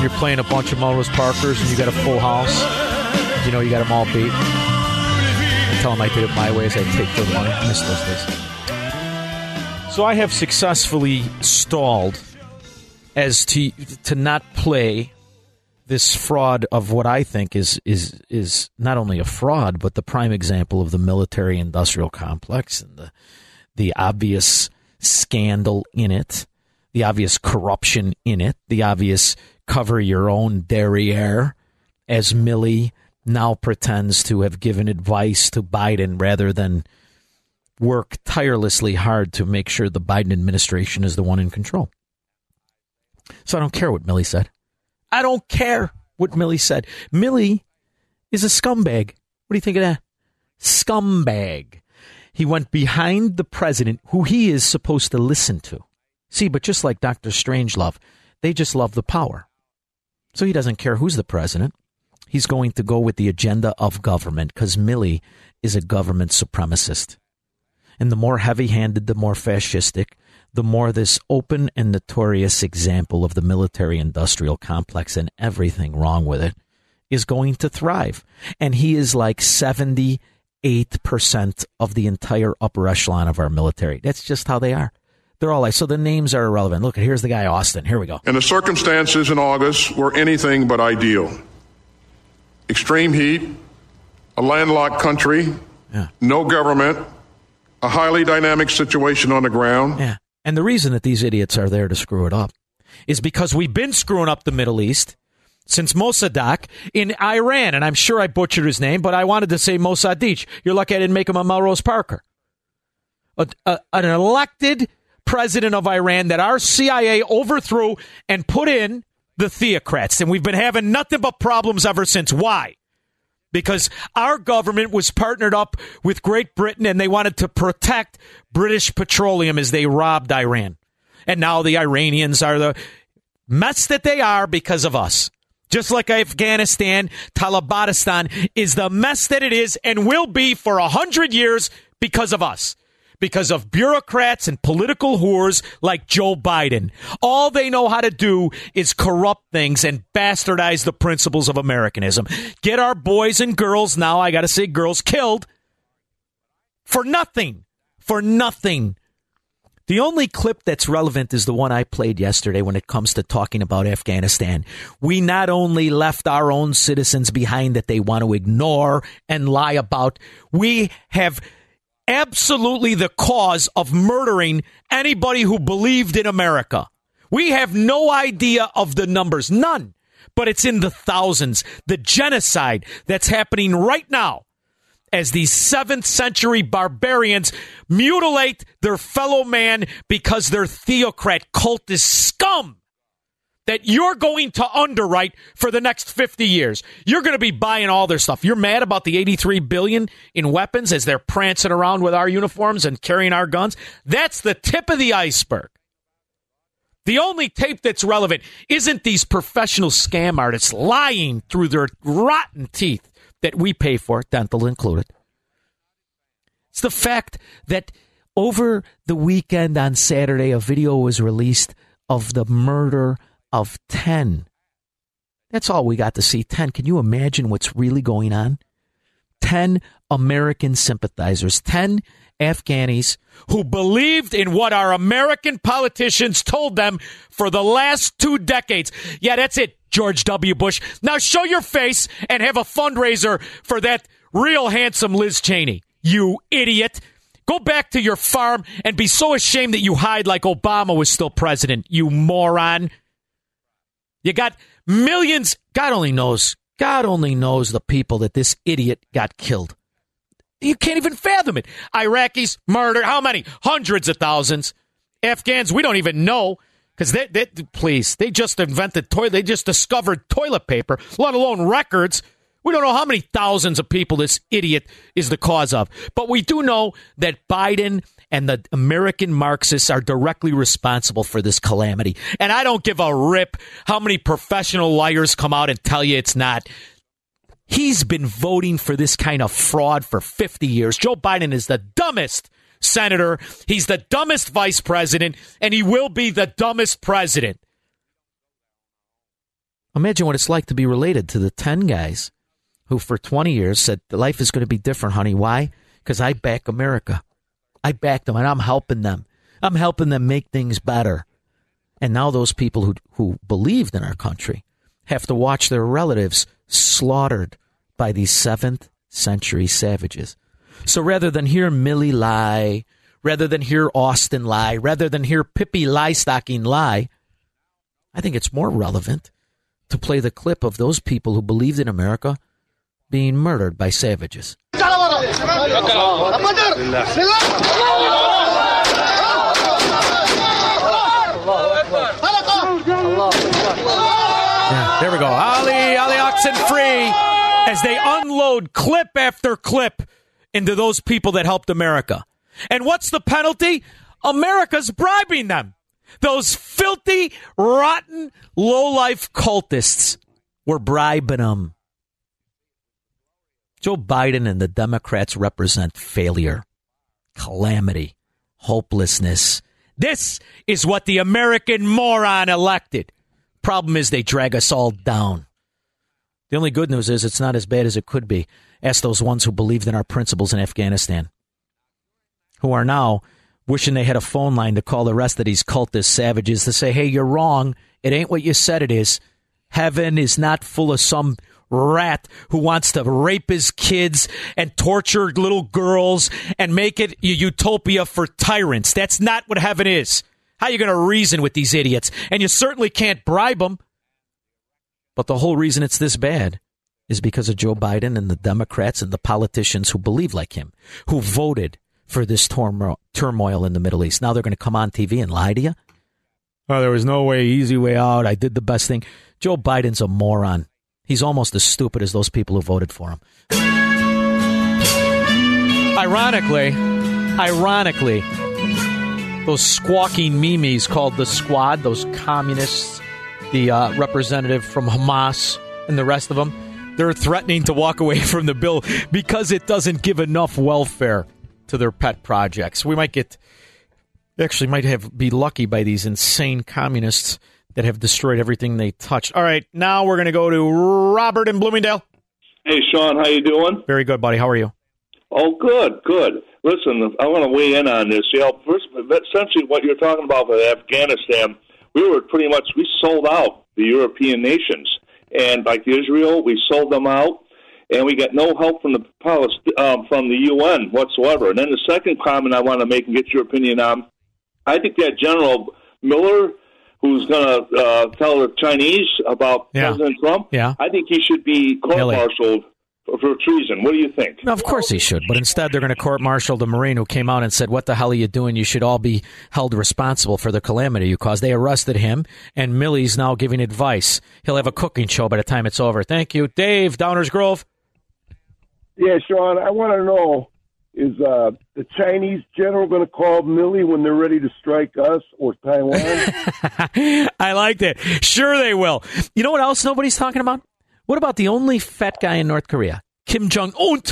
You're playing a bunch of Melrose Parkers and you got a full house. You know, you got them all beat. I tell them I did it my way as I take their money. I miss those days. So I have successfully stalled as to to not play this fraud of what I think is is is not only a fraud but the prime example of the military industrial complex and the the obvious scandal in it, the obvious corruption in it, the obvious cover your own derriere as Milley now pretends to have given advice to Biden rather than work tirelessly hard to make sure the Biden administration is the one in control. So I don't care what Milley said. I don't care what Milley said. Milley is a scumbag. What do you think of that? Scumbag. He went behind the president, who he is supposed to listen to. See, but just like Dr. Strangelove, they just love the power. So he doesn't care who's the president. He's going to go with the agenda of government because Milley is a government supremacist. And the more heavy handed, the more fascistic, the more this open and notorious example of the military industrial complex and everything wrong with it is going to thrive. And he is like 78% of the entire upper echelon of our military. That's just how they are. They're all like, so the names are irrelevant. Look, here's the guy, Austin. Here we go. And the circumstances in August were anything but ideal. Extreme heat, a landlocked country, no government, a highly dynamic situation on the ground. Yeah. And the reason that these idiots are there to screw it up is because we've been screwing up the Middle East since Mossadegh in Iran. And I'm sure I butchered his name, but I wanted to say Mossadegh. You're lucky I didn't make him a Melrose Parker. A, a, an elected president of Iran that our CIA overthrew and put in the theocrats. And we've been having nothing but problems ever since. Why? Because our government was partnered up with Great Britain and they wanted to protect British petroleum as they robbed Iran. And now the Iranians are the mess that they are because of us. Just like Afghanistan, Talibanistan is the mess that it is and will be for a hundred years because of us because of bureaucrats and political whores like Joe Biden. All they know how to do is corrupt things and bastardize the principles of Americanism. Get our boys and girls, now I got to say girls, killed for nothing. For nothing. The only clip that's relevant is the one I played yesterday when it comes to talking about Afghanistan. We not only left our own citizens behind that they want to ignore and lie about, we have absolutely the cause of murdering anybody who believed in America. We have no idea of the numbers, none, but it's in the thousands. The genocide that's happening right now as these seventh century barbarians mutilate their fellow man because they're theocrat cultist scum that you're going to underwrite for the next 50 years. You're going to be buying all their stuff. You're mad about the 83 billion in weapons as they're prancing around with our uniforms and carrying our guns. That's the tip of the iceberg. The only tape that's relevant isn't these professional scam artists lying through their rotten teeth that we pay for, dental included. It's the fact that over the weekend on Saturday, a video was released of the murder of 10. That's all we got to see 10. Can you imagine what's really going on? 10 American sympathizers, 10 Afghanis who believed in what our American politicians told them for the last two decades. Yeah, that's it. George W. Bush. Now show your face and have a fundraiser for that real handsome Liz Cheney. You idiot. Go back to your farm and be so ashamed that you hide like Obama was still president, you moron. You got millions. God only knows. God only knows the people that this idiot got killed. You can't even fathom it. Iraqis murdered. How many? Hundreds of thousands. Afghans, we don't even know because they, they, please, they just invented toilet. They just discovered toilet paper, let alone records. We don't know how many thousands of people this idiot is the cause of. But we do know that Biden and the American Marxists are directly responsible for this calamity. And I don't give a rip how many professional liars come out and tell you it's not. He's been voting for this kind of fraud for 50 years. Joe Biden is the dumbest senator. He's the dumbest vice president, and he will be the dumbest president. Imagine what it's like to be related to the 10 guys who, for 20 years, said life is going to be different, honey. Why? Because I back America. I back them, and I'm helping them. I'm helping them make things better. And now those people who, who believed in our country have to watch their relatives slaughtered by these seventh century savages. So rather than hear Milley lie, rather than hear Austin lie, rather than hear Pippi Liestocking lie, I think it's more relevant to play the clip of those people who believed in America being murdered by savages. Yeah, there we go. Ali, Ali Oxen free as they unload clip after clip into those people that helped America. And what's the penalty? America's bribing them. Those filthy, rotten, low-life cultists were bribing them. Joe Biden and the Democrats represent failure, calamity, hopelessness. This is what the American moron elected. Problem is, they drag us all down. The only good news is it's not as bad as it could be. Ask those ones who believed in our principles in Afghanistan, who are now wishing they had a phone line to call the rest of these cultist savages to say, hey, you're wrong. It ain't what you said it is. Heaven is not full of some rat who wants to rape his kids and torture little girls and make it a utopia for tyrants. That's not what heaven is. How are you going to reason with these idiots? And you certainly can't bribe them. But the whole reason it's this bad is because of Joe Biden and the Democrats and the politicians who believe like him, who voted for this turmoil in the Middle East. Now they're going to come on TV and lie to you? Oh, there was no way, easy way out. I did the best thing. Joe Biden's a moron. He's almost as stupid as those people who voted for him. Ironically, ironically, those squawking memes called the Squad, those communists, the uh, representative from Hamas, and the rest of them, they're threatening to walk away from the bill because it doesn't give enough welfare to their pet projects. We might get, actually, might have be lucky by these insane communists that have destroyed everything they touched. All right, now we're going to go to Robert in Bloomingdale. Hey, Sean, how you doing? Very good, buddy. How are you? Oh, good, good. Listen, I want to weigh in on this. You know, first, essentially, what you're talking about with Afghanistan, we were pretty much we sold out the European nations, and like Israel, we sold them out, and we got no help from the um, from the UN whatsoever. And then the second comment I want to make and get your opinion on, I think that General Miller who's going to uh, tell the Chinese about Yeah. President Trump. Yeah. I think he should be court-martialed for, for treason. What do you think? No, of course he should. But instead, they're going to court martial the Marine who came out and said, What the hell are you doing? You should all be held responsible for the calamity you caused. They arrested him, and Milley's now giving advice. He'll have a cooking show by the time it's over. Thank you. Dave, Downers Grove. Yeah, Sean, I want to know is uh, the Chinese general going to call Milley when they're ready to strike us or Taiwan? I liked it. Sure, they will. You know what else nobody's talking about? What about the only fat guy in North Korea, Kim Jong Un,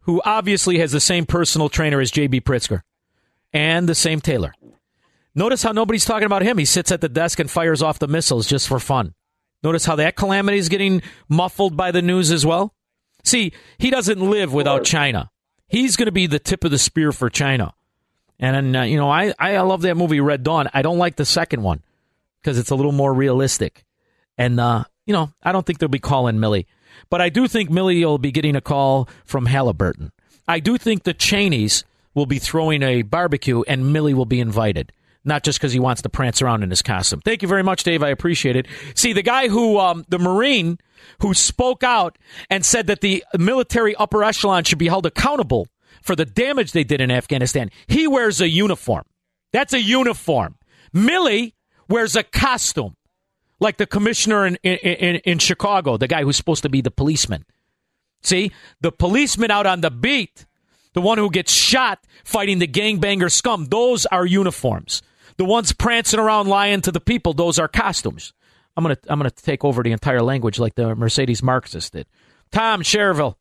who obviously has the same personal trainer as J.B. Pritzker and the same tailor? Notice how nobody's talking about him. He sits at the desk and fires off the missiles just for fun. Notice how that calamity is getting muffled by the news as well. See, he doesn't live without China. He's going to be the tip of the spear for China. And, uh, you know, I, I love that movie Red Dawn. I don't like the second one because it's a little more realistic. And uh, you know, I don't think they'll be calling Milley. But I do think Milley will be getting a call from Halliburton. I do think the Cheneys will be throwing a barbecue and Milley will be invited. Not just because he wants to prance around in his costume. Thank you very much, Dave. I appreciate it. See, the guy who, um, the Marine who spoke out and said that the military upper echelon should be held accountable for the damage they did in Afghanistan, he wears a uniform. That's a uniform. Milley wears a costume, like the commissioner in, in, in, in Chicago, the guy who's supposed to be the policeman. See, the policeman out on the beat, the one who gets shot fighting the gangbanger scum, those are uniforms. The ones prancing around lying to the people, those are costumes. I'm gonna I'm gonna take over the entire language like the Mercedes Marxist did. Tom Cherville.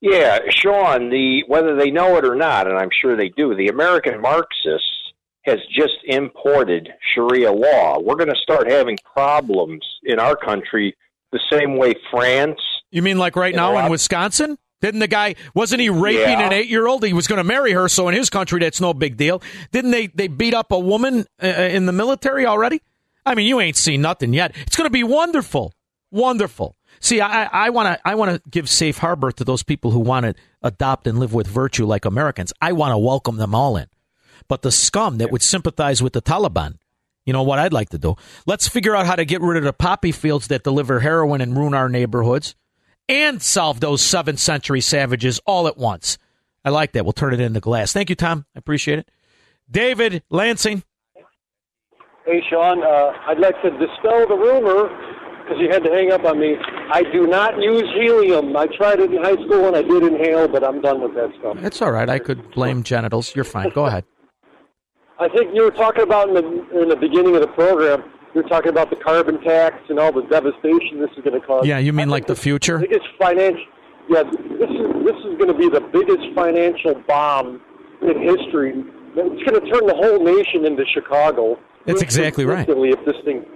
Yeah, Sean, the whether they know it or not, and I'm sure they do, the American Marxists has just imported Sharia law. We're going to start having problems in our country the same way France. You mean like right now in Wisconsin? Didn't the guy wasn't he raping Yeah. an eight year old? He was going to marry her, so in his country that's no big deal. Didn't they they beat up a woman uh, in the military already? I mean, you ain't seen nothing yet. It's going to be wonderful, wonderful. See, I want to I want to give safe harbor to those people who want to adopt and live with virtue like Americans. I want to welcome them all in. But the scum that would sympathize with the Taliban, you know what I'd like to do? Let's figure out how to get rid of the poppy fields that deliver heroin and ruin our neighborhoods and solve those seventh century savages all at once. I like that. We'll turn it into glass. Thank you, Tom. I appreciate it. David Lansing. Hey, Sean, uh, I'd like to dispel the rumor because you had to hang up on me. I do not use helium. I tried it in high school and I did inhale, but I'm done with that stuff. It's all right. I could blame genitals. You're fine. Go ahead. I think you were talking about in the, in the beginning of the program, you were talking about the carbon tax and all the devastation this is going to cause. Yeah, you mean like the future? biggest financial. Yeah, this is this is going to be the biggest financial bomb in history. It's going to turn the whole nation into Chicago. That's exactly right. If this thing,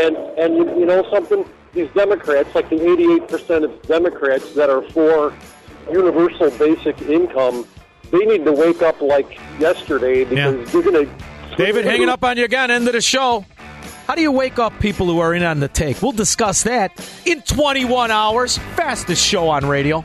and and you, you know something, these Democrats, like the 88 percent of Democrats that are for universal basic income, they need to wake up like yesterday because you're going to. David, hanging up on you again. End of the show. How do you wake up people who are in on the take? We'll discuss that in 21 hours. Fastest show on radio.